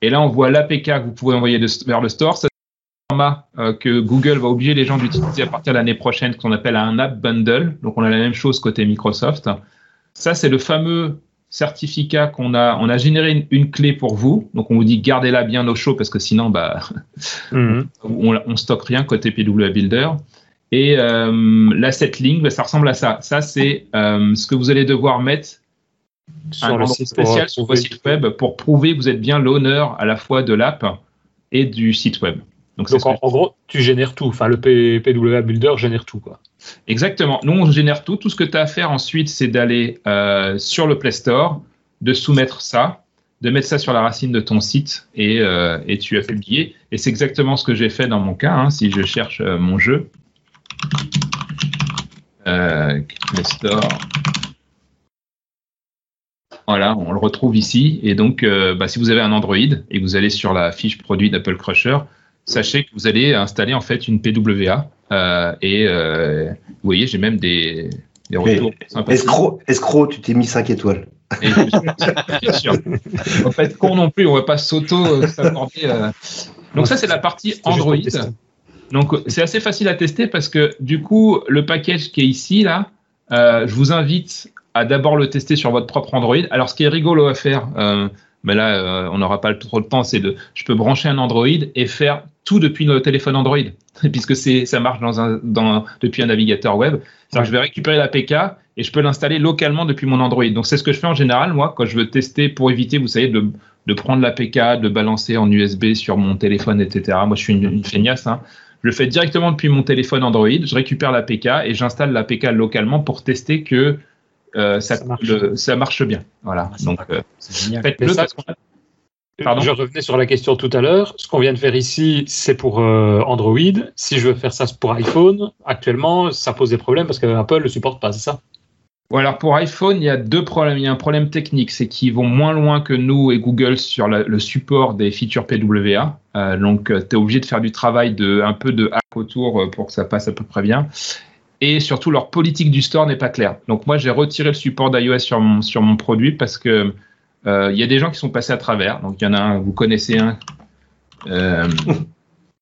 Et là, on voit l'APK que vous pouvez envoyer vers le store. C'est un format que Google va obliger les gens d'utiliser à partir de l'année prochaine, qu'on appelle un app bundle. Donc, on a la même chose côté Microsoft. Ça, c'est le fameux certificat qu'on a, on a généré une, clé pour vous. Donc on vous dit gardez-la bien au chaud parce que sinon bah mhm. on, on stocke rien côté PWA Builder. Et euh, l'asset link, bah, ça ressemble à ça. Ça c'est euh, ce que vous allez devoir mettre sur le site spécial sur votre site web pour prouver que vous êtes bien l'honneur à la fois de l'app et du site web. Donc, en, gros, tu génères tout. Enfin, le PWA Builder génère tout. Quoi. Exactement. Nous, on génère tout. Tout ce que tu as à faire ensuite, c'est d'aller euh, sur le Play Store, de soumettre ça, de mettre ça sur la racine de ton site et, euh, tu as fait le billet. Et c'est exactement ce que j'ai fait dans mon cas. Hein, si je cherche euh, mon jeu, Play Store. Voilà, on le retrouve ici. Et donc, bah, si vous avez un Android et que vous allez sur la fiche produit d'Apple Crusher, sachez que vous allez installer en fait une PWA. Euh, et euh, vous voyez, j'ai même des, des retours Escroc, escroc, tu t'es mis 5 étoiles. bien sûr. On va pas être con non plus, on va pas s'auto s'accorder. Euh. Donc ça, c'est la partie Android. Donc c'est assez facile à tester parce que du coup, le package qui est ici, là, je vous invite à d'abord le tester sur votre propre Android. Alors ce qui est rigolo à faire, mais là, euh, on n'aura pas trop de temps. C'est de, je peux brancher un Android et faire tout depuis le téléphone Android, puisque c'est, ça marche dans un, dans, depuis un navigateur web. je vais récupérer l'APK et je peux l'installer localement depuis mon Android. Donc c'est ce que je fais en général, moi, quand je veux tester pour éviter, vous savez, de, de prendre l'APK, de balancer en USB sur mon téléphone, etc. Moi, je suis une, une feignasse. Hein. Je le fais directement depuis mon téléphone Android, je récupère l'APK et j'installe l'APK localement pour tester que euh, ça, Ça marche. le- ça marche bien. Voilà. Ah, Donc, euh, faites-le parce qu'on a- Pardon je revenais sur la question tout à l'heure. Ce qu'on vient de faire ici, c'est pour euh, Android. Si je veux faire ça pour iPhone, actuellement, ça pose des problèmes parce que Apple le supporte pas, c'est ça? Bon, alors pour iPhone, il y a deux problèmes. Il y a un problème technique, c'est qu'ils vont moins loin que nous et Google sur la- le support des features PWA. Euh, donc, tu es obligé de faire du travail de un peu de hack autour euh, pour que ça passe à peu près bien. Et surtout, leur politique du store n'est pas claire. Donc, moi, j'ai retiré le support d'iOS sur mon, sur mon produit parce que euh, il y a des gens qui sont passés à travers. Donc, il y en a un, vous connaissez un. euh,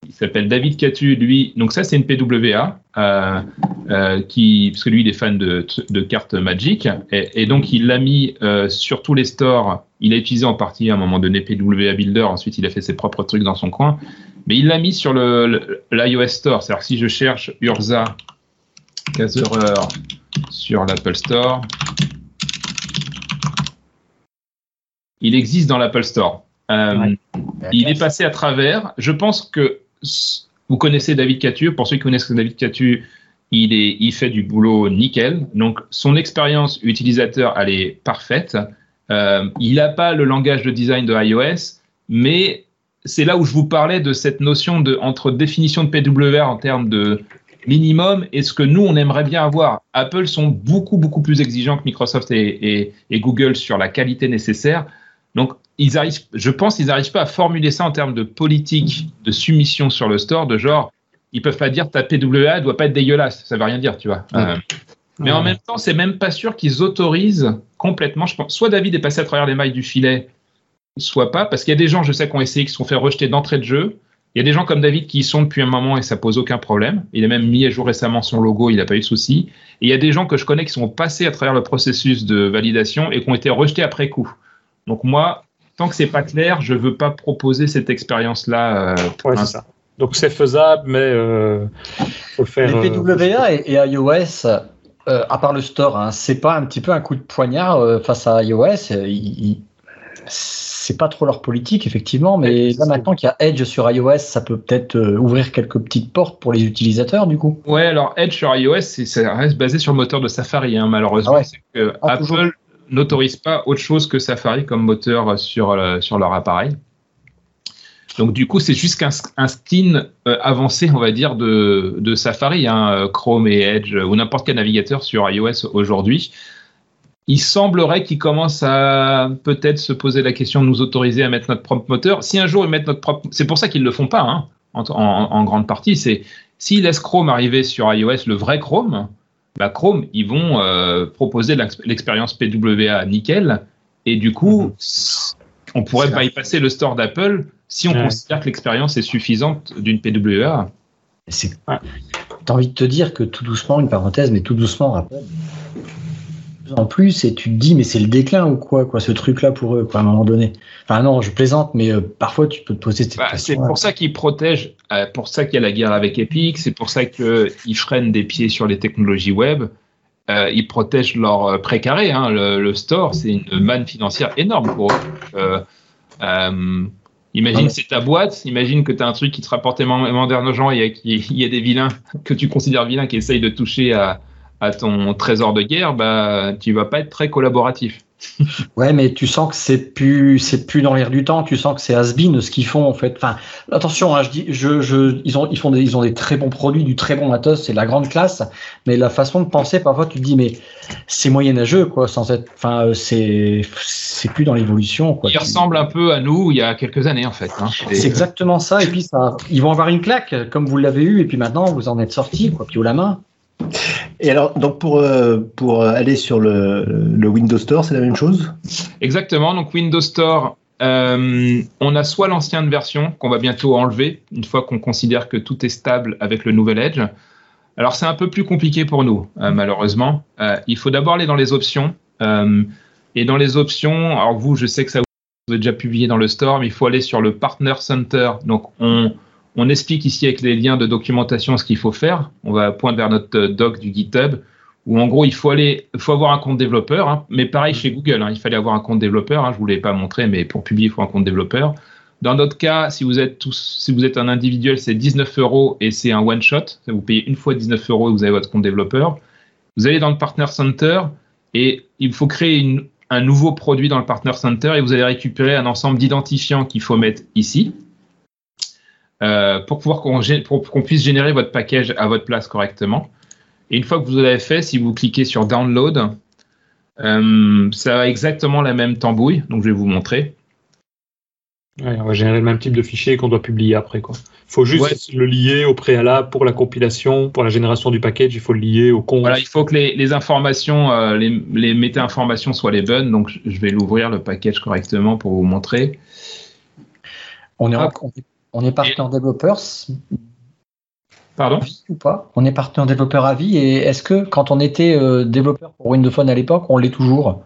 il s'appelle David Catu, lui. Donc ça, c'est une PWA euh, euh, qui, parce que lui, il est fan de, cartes Magic, et, donc il l'a mis euh, sur tous les stores. Il a utilisé en partie à un moment donné PWA Builder. Ensuite, il a fait ses propres trucs dans son coin, mais il l'a mis sur l'iOS Store. C'est-à-dire si je cherche Urza Gatherer sur l'Apple Store, il existe dans l'Apple Store. Euh, Ouais. il est passé à travers. Je pense que vous connaissez David Catu. Pour ceux qui connaissent David Catu, il, est, il fait du boulot nickel. Donc, son expérience utilisateur, elle est parfaite. Euh, il n'a pas le langage de design de iOS, mais c'est là où je vous parlais de cette notion de entre définition de PWR en termes de minimum et ce que nous on aimerait bien avoir. Apple sont beaucoup beaucoup plus exigeants que Microsoft et, et- et Google sur la qualité nécessaire. Donc ils arrivent, je pense qu'ils n'arrivent pas à formuler ça en termes de politique de soumission sur le store, de genre ils peuvent pas dire ta PWA doit pas être dégueulasse, ça veut rien dire, tu vois. Euh, mais en même temps, c'est même pas sûr qu'ils autorisent complètement. Je pense, soit David est passé à travers les mailles du filet, soit pas, parce qu'il y a des gens, je sais, qui ont essayé, qui se sont fait rejeter d'entrée de jeu. Il y a des gens comme David qui y sont depuis un moment et ça pose aucun problème. Il a même mis à jour récemment son logo, il n'a pas eu de souci. Et il y a des gens que je connais qui sont passés à travers le processus de validation et qui ont été rejetés après coup. Donc moi, tant que c'est pas clair, je veux pas proposer cette expérience-là. euh, pour Ouais, c'est l'instant. ça. Donc c'est faisable, mais euh, faut le faire. Les euh, PWA et, et iOS, euh, à part le store, hein, c'est pas un petit peu un coup de poignard euh, face à iOS. euh, il- il- c'est pas trop leur politique, effectivement, mais là maintenant qu'il y a Edge sur iOS, ça peut peut-être euh, ouvrir quelques petites portes pour les utilisateurs, du coup. Ouais, alors Edge sur iOS, c'est- ça reste basé sur le moteur de Safari, hein, malheureusement. Ah ouais. C'est que Ah, toujours. Apple n'autorise pas autre chose que Safari comme moteur sur, euh, sur leur appareil. Donc du coup, c'est juste qu'un un skin euh, avancé, on va dire, de, de Safari, hein, euh, Chrome et Edge ou n'importe quel navigateur sur iOS aujourd'hui. Il semblerait qu'ils commencent à peut-être se poser la question de nous autoriser à mettre notre propre moteur. Si un jour ils mettent notre propre, c'est pour ça qu'ils le font pas, hein, en, en- en grande partie. C'est s'ils laissent Chrome arriver sur iOS, le vrai Chrome, bah Chrome, ils vont euh, proposer l'ex- l'expérience PWA nickel, et du coup, on pourrait bypasser le store d'Apple si on Ouais. considère que l'expérience est suffisante d'une PWA. T'as envie de te dire que tout doucement, une parenthèse, mais tout doucement, Apple, plus en plus, et tu te dis, mais c'est le déclin ou quoi, quoi, ce truc-là pour eux, quoi, à un moment donné. Enfin, non, je plaisante, mais euh, parfois, tu peux te poser cette Bah, c'est question. pour ça qu'ils protègent, euh, pour ça qu'il y a la guerre avec Epic, c'est pour ça qu'ils freinent des pieds sur les technologies web. Euh, ils protègent leur précaré. Hein. Le, le store, c'est une manne financière énorme pour eux. Imagine, c'est ta boîte. Imagine que tu as un truc qui te rapporte énormément d'argent et qu'il y a des vilains que tu considères vilains qui essayent de toucher à, à ton trésor de guerre. Bah, tu vas pas être très collaboratif. Ouais, mais tu sens que c'est plus, c'est plus dans l'air du temps. Tu sens que c'est has-been ce qu'ils font en fait. Enfin, attention, hein, je dis, je, je, ils ont, ils font des, ils ont des très bons produits, du très bon matos, c'est la grande classe. Mais la façon de penser, parfois, tu te dis, mais c'est moyenâgeux, quoi, sans être, enfin, euh, c'est, c'est plus dans l'évolution, quoi. Ils ressemblent un peu à nous il y a quelques années, en fait. hein. C'est exactement ça. Et puis ça, ils vont avoir une claque, comme vous l'avez eu. Et puis maintenant, vous en êtes sorti, quoi, puis au la main. Et alors, donc pour, euh, pour aller sur le, le Windows Store, c'est la même chose? Exactement. Donc Windows Store, euh, on a soit l'ancienne version qu'on va bientôt enlever une fois qu'on considère que tout est stable avec le nouvel Edge. Alors c'est un peu plus compliqué pour nous, euh, malheureusement. Euh, il faut d'abord aller dans les options. Euh, et dans les options, alors vous, je sais que ça vous avez déjà publié dans le store, mais il faut aller sur le Partner Center. Donc on, on explique ici avec les liens de documentation ce qu'il faut faire. On va poindre vers notre doc du GitHub où en gros il faut aller, avoir un compte développeur, hein. mais pareil chez Google, hein, il fallait avoir un compte développeur. Hein, je vous l'ai pas montré, mais pour publier il faut un compte développeur. Dans notre cas, si vous êtes un individuel, c'est 19 euros et c'est un one shot. Vous payez une fois 19 euros et vous avez votre compte développeur. Vous allez dans le Partner Center et il faut créer un nouveau produit dans le Partner Center et vous allez récupérer un ensemble d'identifiants qu'il faut mettre ici euh, pour pouvoir qu'on puisse générer votre package à votre place correctement. Et une fois que vous l'avez fait, si vous cliquez sur Download, euh, ça a exactement la même tambouille. Donc je vais vous montrer. on va générer le même type de fichier qu'on doit publier après. Il faut juste le lier au préalable pour la compilation, pour la génération du package, il faut le lier au compte. Voilà, il faut que les, informations, euh, les, les méta-informations soient les bonnes. Donc je vais l'ouvrir le package correctement pour vous montrer. On est, on est partenaire développeur. Pardon? Ou pas? On est partenaire développeur à vie et est-ce que quand on était euh, développeur pour Windows Phone à l'époque, on l'est toujours?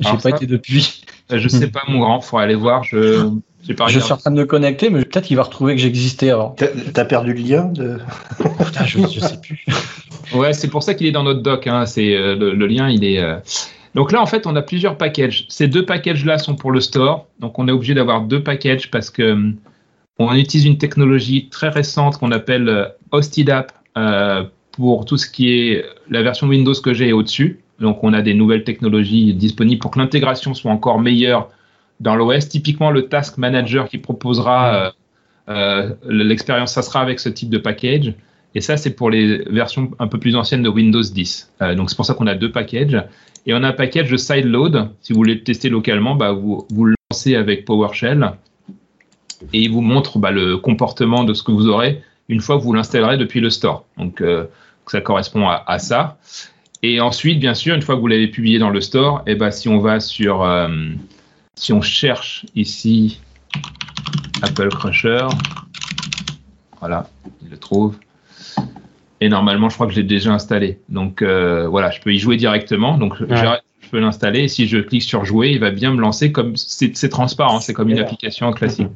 J'ai pas été depuis. Euh, je sais pas, mon grand, faut aller voir. Je, je suis en train de me connecter, mais peut-être qu'il va retrouver que j'existais avant. T'as perdu le lien de... Putain, je, je, sais plus. ouais, c'est pour ça qu'il est dans notre doc. Hein. C'est euh, le, lien, il est. Donc là, en fait, on a plusieurs packages. Ces deux packages-là sont pour le store. Donc on est obligé d'avoir deux packages parce que on utilise une technologie très récente qu'on appelle euh, Hostidap euh, pour tout ce qui est la version Windows que j'ai au-dessus. Donc, on a des nouvelles technologies disponibles pour que l'intégration soit encore meilleure dans l'OS. Typiquement, le Task Manager qui proposera euh, l'expérience, ça sera avec ce type de package. Et ça, c'est pour les versions un peu plus anciennes de Windows 10. donc, c'est pour ça qu'on a deux packages. Et on a un package de sideload. Si vous voulez le tester localement, bah, vous le lancez avec PowerShell et il vous montre bah, le comportement de ce que vous aurez une fois que vous l'installerez depuis le store. Donc euh, ça correspond à, ça. Et ensuite, bien sûr, une fois que vous l'avez publié dans le store, et eh ben, si on va sur, euh, si on cherche ici Apple Crusher, voilà, il le trouve. Et normalement, je crois que je l'ai déjà installé. Donc euh, voilà, je peux y jouer directement. Donc je peux l'installer. Et si je clique sur jouer, il va bien me lancer comme c'est transparent. C'est comme une application classique.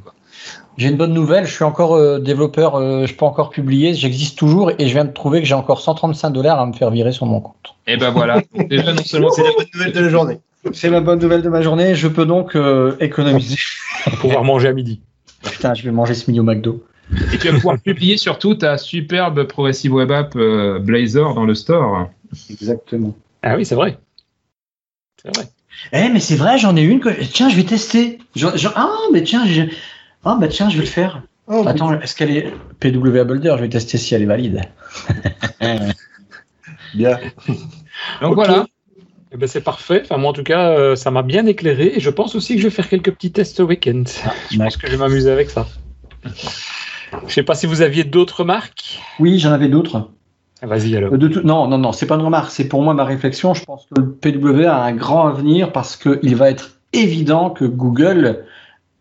J'ai une bonne nouvelle, je suis encore euh, développeur, euh, je peux encore publier, j'existe toujours et je viens de trouver que j'ai encore 135 dollars à me faire virer sur mon compte. Et eh ben voilà, déjà non seulement c'est la bonne nouvelle de la journée. C'est ma bonne nouvelle de ma journée, je peux donc euh, économiser. Pour pouvoir manger à midi. Putain, je vais manger ce midi au McDo. Et tu vas pouvoir publier surtout ta superbe Progressive Web App Blazor dans le store. Exactement. Ah oui, c'est vrai. C'est vrai. Eh, mais c'est vrai, j'en ai une que. Tiens, je vais tester. Ah, mais tiens, ah bah tiens, je vais le faire. Oh, Attends, est-ce qu'elle est PW Boulder? Je vais tester si elle est valide. bien. Donc voilà. Eh ben, c'est parfait. Enfin, moi, en tout cas, euh, ça m'a bien éclairé. Et je pense aussi que je vais faire quelques petits tests ce week-end. Ah, je pense que je vais m'amuser avec ça. Je sais pas si vous aviez d'autres remarques. Oui, j'en avais d'autres. Ah, vas-y alors. Euh, non, non, non, c'est pas une remarque. C'est pour moi ma réflexion. Je pense que le PW a un grand avenir parce qu'il va être évident que Google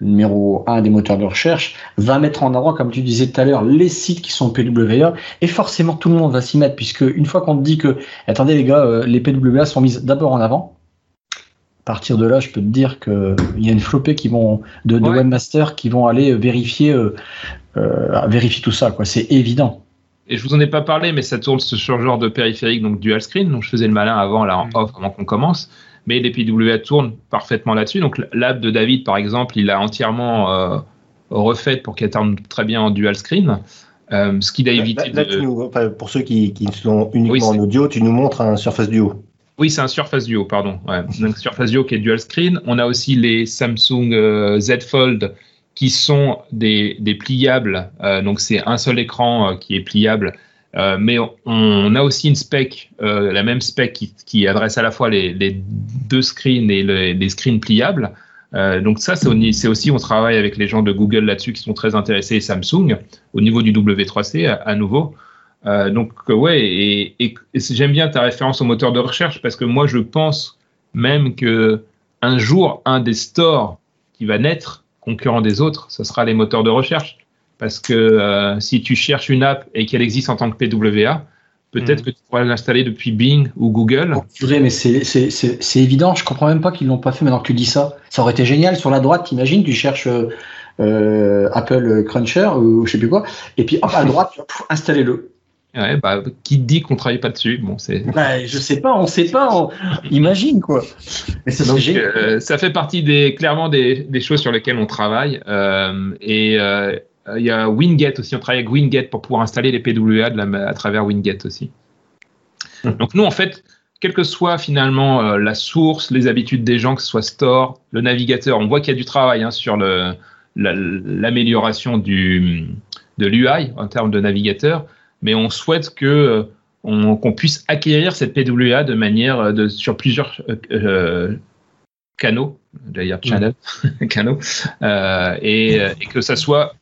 numéro un des moteurs de recherche, va mettre en avant, comme tu disais tout à l'heure, les sites qui sont PWA, et forcément tout le monde va s'y mettre, puisque une fois qu'on te dit que, attendez les gars, euh, les PWA sont mises d'abord en avant, à partir de là, je peux te dire qu'il y a une flopée qui vont, de, de webmasters qui vont aller vérifier, euh, euh, vérifier tout ça, quoi. C'est évident. Et je vous en ai pas parlé, mais ça tourne sur ce genre de périphérique, donc dual screen. Donc je faisais le malin avant, là, en mm. off, avant qu'on commence mais les PWA tournent parfaitement là-dessus. Donc l'app de David, par exemple, il l'a entièrement euh, refait pour qu'elle tourne très bien en dual screen. Euh, ce qui a évité pour ceux qui, qui sont uniquement en audio, tu nous montres un Surface Duo. Oui, c'est un Surface Duo, pardon. Ouais. Donc Surface Duo qui est dual screen. On a aussi les Samsung euh, Z Fold qui sont des, des pliables. donc c'est un seul écran qui est pliable euh, mais on, a aussi une spec, euh, la même spec qui, adresse à la fois les, deux screens et les, screens pliables. Euh, donc ça, c'est aussi, on travaille avec les gens de Google là-dessus qui sont très intéressés et Samsung au niveau du W3C à, nouveau. donc ouais, et, j'aime bien ta référence au moteur de recherche parce que moi je pense même que un jour un des stores qui va naître concurrent des autres, ce sera les moteurs de recherche. Parce que euh, si tu cherches une app et qu'elle existe en tant que PWA, peut-être hmm. que tu pourras l'installer depuis Bing ou Google. Oh, mais c'est évident, je comprends même pas qu'ils l'ont pas fait maintenant que tu dis ça. Ça aurait été génial. Sur la droite, t'imagines, tu cherches euh, Apple Cruncher ou je sais plus quoi, et puis hop, à droite, installez-le. Ouais, bah, qui dit qu'on travaille pas dessus? Bon, c'est. Bah, je sais pas, on sait pas. on- Imagine quoi. Mais ça, Donc, c'est génial. euh, ça fait partie des clairement des, des choses sur lesquelles on travaille. Euh, et euh, il y a Winget aussi. On travaille avec Winget pour pouvoir installer les PWA de la- à travers Winget aussi. Donc nous, en fait, quelle que soit finalement euh, la source, les habitudes des gens, que ce soit Store, le navigateur, on voit qu'il y a du travail hein, sur la- l'amélioration du de l'UI en termes de navigateur, mais on souhaite que euh, on- qu'on puisse acquérir cette PWA de manière euh, de, sur plusieurs euh, euh, canaux, d'ailleurs channel, canaux, euh, et, euh, et que ça soit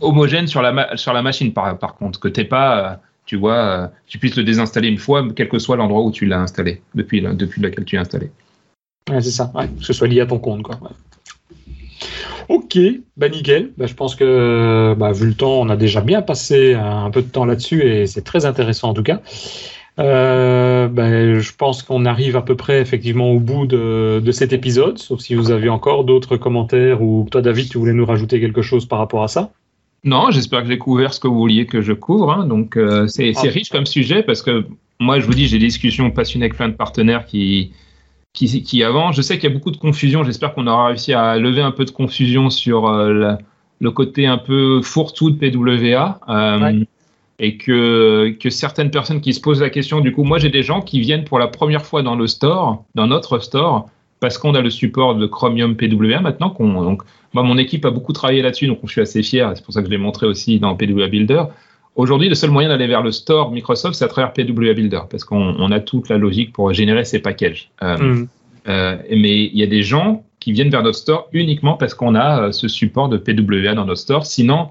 homogène sur la, sur la machine par, par contre, que pas, euh, tu vois, euh, tu puisses le désinstaller une fois, quel que soit l'endroit où tu l'as installé, depuis, depuis lequel tu l'as installé. C'est ça, que ce soit lié à ton compte. Quoi. Ok, bah nickel. Bah, je pense que bah, vu le temps, on a déjà bien passé un peu de temps là-dessus et c'est très intéressant en tout cas. Euh, bah, je pense qu'on arrive à peu près effectivement au bout de, de cet épisode, sauf si vous avez encore d'autres commentaires ou toi David, tu voulais nous rajouter quelque chose par rapport à ça? Non, j'espère que j'ai couvert ce que vous vouliez que je couvre. hein. Donc, euh, c'est Ah. riche comme sujet parce que moi, je vous dis, j'ai des discussions passionnées avec plein de partenaires qui, qui, qui avancent. Je sais qu'il y a beaucoup de confusion. J'espère qu'on aura réussi à lever un peu de confusion sur euh, la- le côté un peu fourre-tout de PWA. euh, Ouais. Et que, que certaines personnes qui se posent la question, du coup, moi j'ai des gens qui viennent pour la première fois dans le store, dans notre store, parce qu'on a le support de Chromium PWA maintenant. qu'on donc, moi, mon équipe a beaucoup travaillé là-dessus, donc je suis assez fier. C'est pour ça que je l'ai montré aussi dans PWA Builder. Aujourd'hui, le seul moyen d'aller vers le store Microsoft, c'est à travers PWA Builder, parce qu'on on a toute la logique pour générer ces packages. Euh, Hmm. euh, mais il y a des gens qui viennent vers notre store uniquement parce qu'on a euh, ce support de PWA dans notre store. Sinon,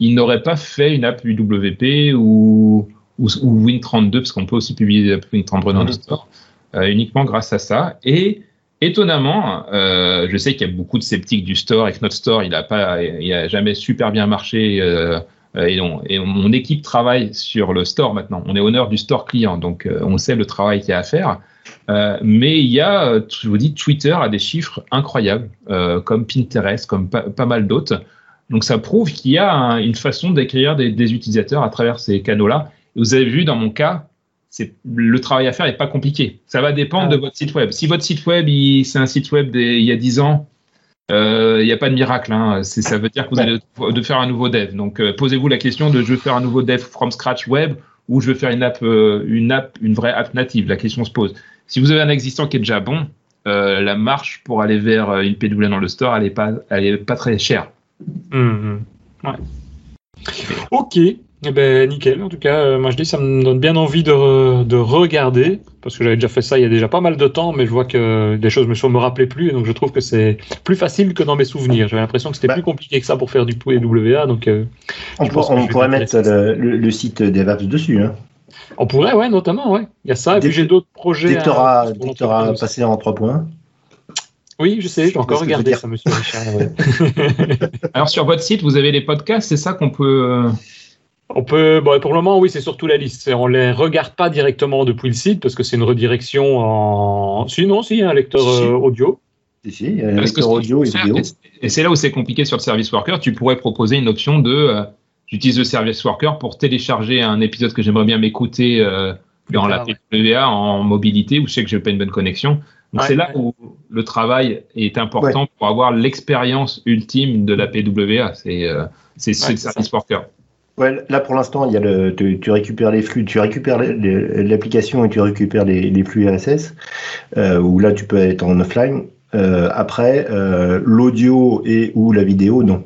ils n'auraient pas fait une app UWP ou, ou, ou Win32, parce qu'on peut aussi publier des apps Win33 dans Mhm. notre store, euh, uniquement grâce à ça. Et étonnamment, euh, je sais qu'il y a beaucoup de sceptiques du store et que notre store, il n'a pas, il a jamais super bien marché. euh, et, on- et mon équipe travaille sur le store maintenant. On est honneur du store client, donc on sait le travail qu'il y a à faire. Euh, mais il y a, je vous dis, Twitter a des chiffres incroyables, euh, comme Pinterest, comme pas mal d'autres. Donc ça prouve qu'il y a un- une façon d'acquérir des, des utilisateurs à travers ces canaux-là. Vous avez vu dans mon cas, le travail à faire n'est pas compliqué. Ça va dépendre Ah. de votre site web. Si votre site web, c'est un site web d'il y a 10 ans, euh, il n'y a pas de miracle. Hein. Ça veut dire que vous allez de faire un nouveau dev. Donc euh, posez-vous la question de je veux faire un nouveau dev from scratch web ou je veux faire une app, euh, une app, une vraie app native? La question se pose. Si vous avez un existant qui est déjà bon, la marche pour aller vers une PWA dans le store, elle n'est pas, elle est pas très chère. Hmm, hmm. Ouais. Ok, eh ben, nickel. En tout cas, euh, moi je dis, ça me donne bien envie de, re- de regarder, parce que j'avais déjà fait ça il y a déjà pas mal de temps, mais je vois que des choses me, me rappelaient plus, et donc je trouve que c'est plus facile que dans mes souvenirs. J'avais l'impression que c'était Bah. plus compliqué que ça pour faire du PWA, donc euh, On, pour- pourrait mettre le, le- le site DevApps dessus. Hein. on pourrait, ouais, notamment, ouais. Il y a ça, et Dès puis j'ai d'autres projets. Dès que tu auras, passé en trois points. Oui, je sais, j'ai encore regardé ça, monsieur Richard. ouais. Alors sur votre site, vous avez les podcasts, c'est ça qu'on peut. euh, On peut, bon, pour le moment, oui, c'est surtout la liste. On les regarde pas directement depuis le site parce que c'est une redirection en. Si, non, si, il y a un lecteur Si. euh, audio. Si, si, il y a un Parce lecteur audio et vidéo. Et c'est là où c'est compliqué sur le service worker. Tu pourrais proposer une option de euh, j'utilise le service worker pour télécharger un épisode que j'aimerais bien m'écouter euh, dans la ouais. PWA en mobilité où je sais que je n'ai pas une bonne connexion. Donc Ouais, c'est là ouais. où le travail est important pour avoir l'expérience ultime de la PWA. C'est euh, c'est ce service worker. Ouais, là pour l'instant, il y a le, tu, tu récupères les flux, tu récupères l'application et tu récupères les, les flux RSS, euh, où là tu peux être en offline. Euh, après, euh, l'audio et ou la vidéo, non.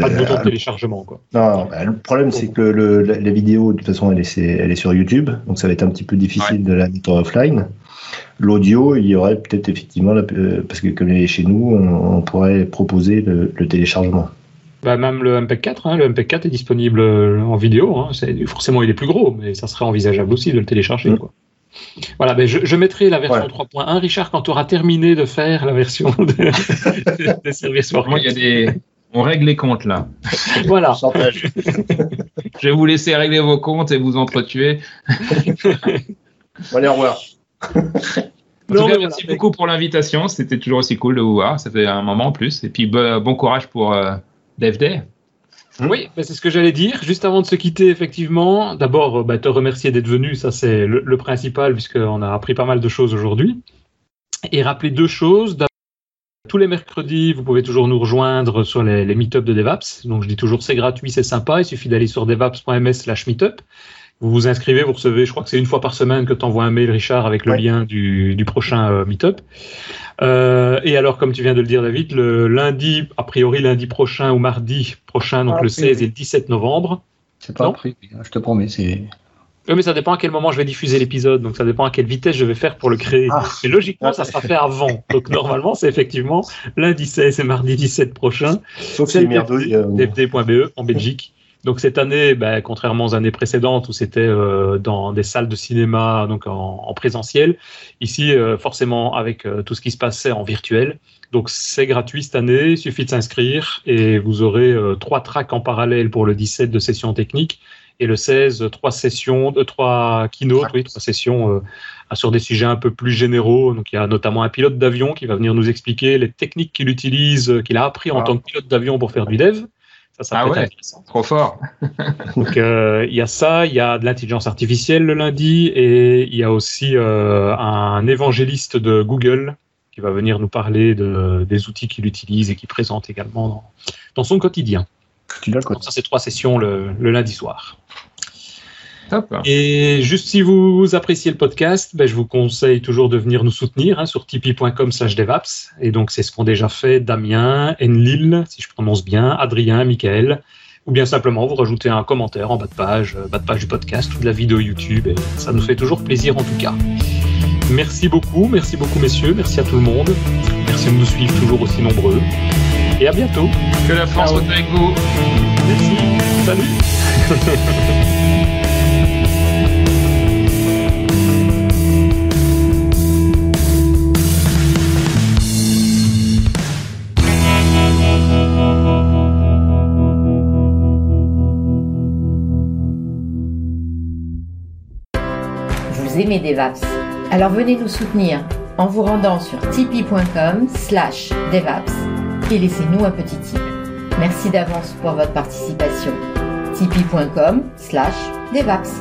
Pas de Euh, bouton de téléchargement, quoi. non, bah, le problème c'est que le, la, la vidéo, de toute façon, elle est, c'est- elle est sur YouTube, donc ça va être un petit peu difficile de la mettre en offline. L'audio, il y aurait peut-être effectivement, la- euh, parce que comme elle est chez nous, on, on pourrait proposer le, le téléchargement. Bah, même le MP4, hein, le MP4 est disponible euh, en vidéo. Hein, c'est- forcément, il est plus gros, mais ça serait envisageable aussi de le télécharger. Mm. Quoi. Voilà, ben je, je mettrai la version Voilà. 3.1. Richard, quand tu auras terminé de faire la version de- des services Moi, il y a des on règle les comptes là. Voilà. Je vais vous laisser régler vos comptes et vous entretuer. Bon, allez, au revoir. En Non, tout cas, merci voilà. beaucoup pour l'invitation. C'était toujours aussi cool de vous voir. Ça fait un moment en plus. Et puis, bo- bon courage pour euh, Dev Day. Oui, c'est ce que j'allais dire. Juste avant de se quitter, effectivement, d'abord, bah, te remercier d'être venu, ça c'est le, le, principal, puisqu'on a appris pas mal de choses aujourd'hui. Et rappeler deux choses. Tous les mercredis, vous pouvez toujours nous rejoindre sur les, les meet de DevApps. Donc je dis toujours c'est gratuit, c'est sympa. Il suffit d'aller sur devaps.ms slash meetup. Vous vous inscrivez, vous recevez, je crois que c'est une fois par semaine que tu envoies un mail, Richard, avec le lien du, du prochain euh, meetup. Euh, et alors, comme tu viens de le dire, David, le lundi, a priori lundi prochain ou mardi prochain, donc ah, le 16 et le 17 novembre. C'est pas appris, je te promets, c'est. Oui, mais ça dépend à quel moment je vais diffuser l'épisode, donc ça dépend à quelle vitesse je vais faire pour le créer. Ah. Mais logiquement, ça sera fait avant. Donc normalement, c'est effectivement lundi 16 et mardi 17 prochain. Sauf si DFD.be en Belgique. Donc cette année, ben, contrairement aux années précédentes où c'était euh, dans des salles de cinéma, donc en, en présentiel, ici euh, forcément avec euh, tout ce qui se passait en virtuel. Donc c'est gratuit cette année, il suffit de s'inscrire et vous aurez trois tracks en parallèle pour le 17 de sessions techniques et le 16 trois sessions, de trois keynotes, oui, trois sessions sur des sujets un peu plus généraux. Donc il y a notamment un pilote d'avion qui va venir nous expliquer les techniques qu'il utilise, qu'il a appris en ah. tant que pilote d'avion pour faire du dev. Ça, ça ah ouais, trop fort. Donc euh, il y a ça, il y a de l'intelligence artificielle le lundi et il y a aussi euh, un évangéliste de Google qui va venir nous parler de, des outils qu'il utilise et qu'il présente également dans, dans son quotidien. Donc ça c'est trois sessions le, le lundi soir. Et juste si vous appréciez le podcast, ben, je vous conseille toujours de venir nous soutenir hein, sur tipeee.com slash devaps. Et donc, c'est ce qu'ont déjà fait Damien, Enlil, si je prononce bien, Adrien, Michael. Ou bien simplement, vous rajoutez un commentaire en bas de page, euh, bas de page du podcast ou de la vidéo YouTube. Et ça nous fait toujours plaisir en tout cas. Merci beaucoup, merci beaucoup messieurs, merci à tout le monde. Merci de nous suivre toujours aussi nombreux. Et à bientôt. Que la France soit avec vous. Merci. Salut. aimez DevApps. Alors venez nous soutenir en vous rendant sur tipeee.com slash devaps et laissez-nous un petit tip. Merci d'avance pour votre participation. tipeee.com slash devaps.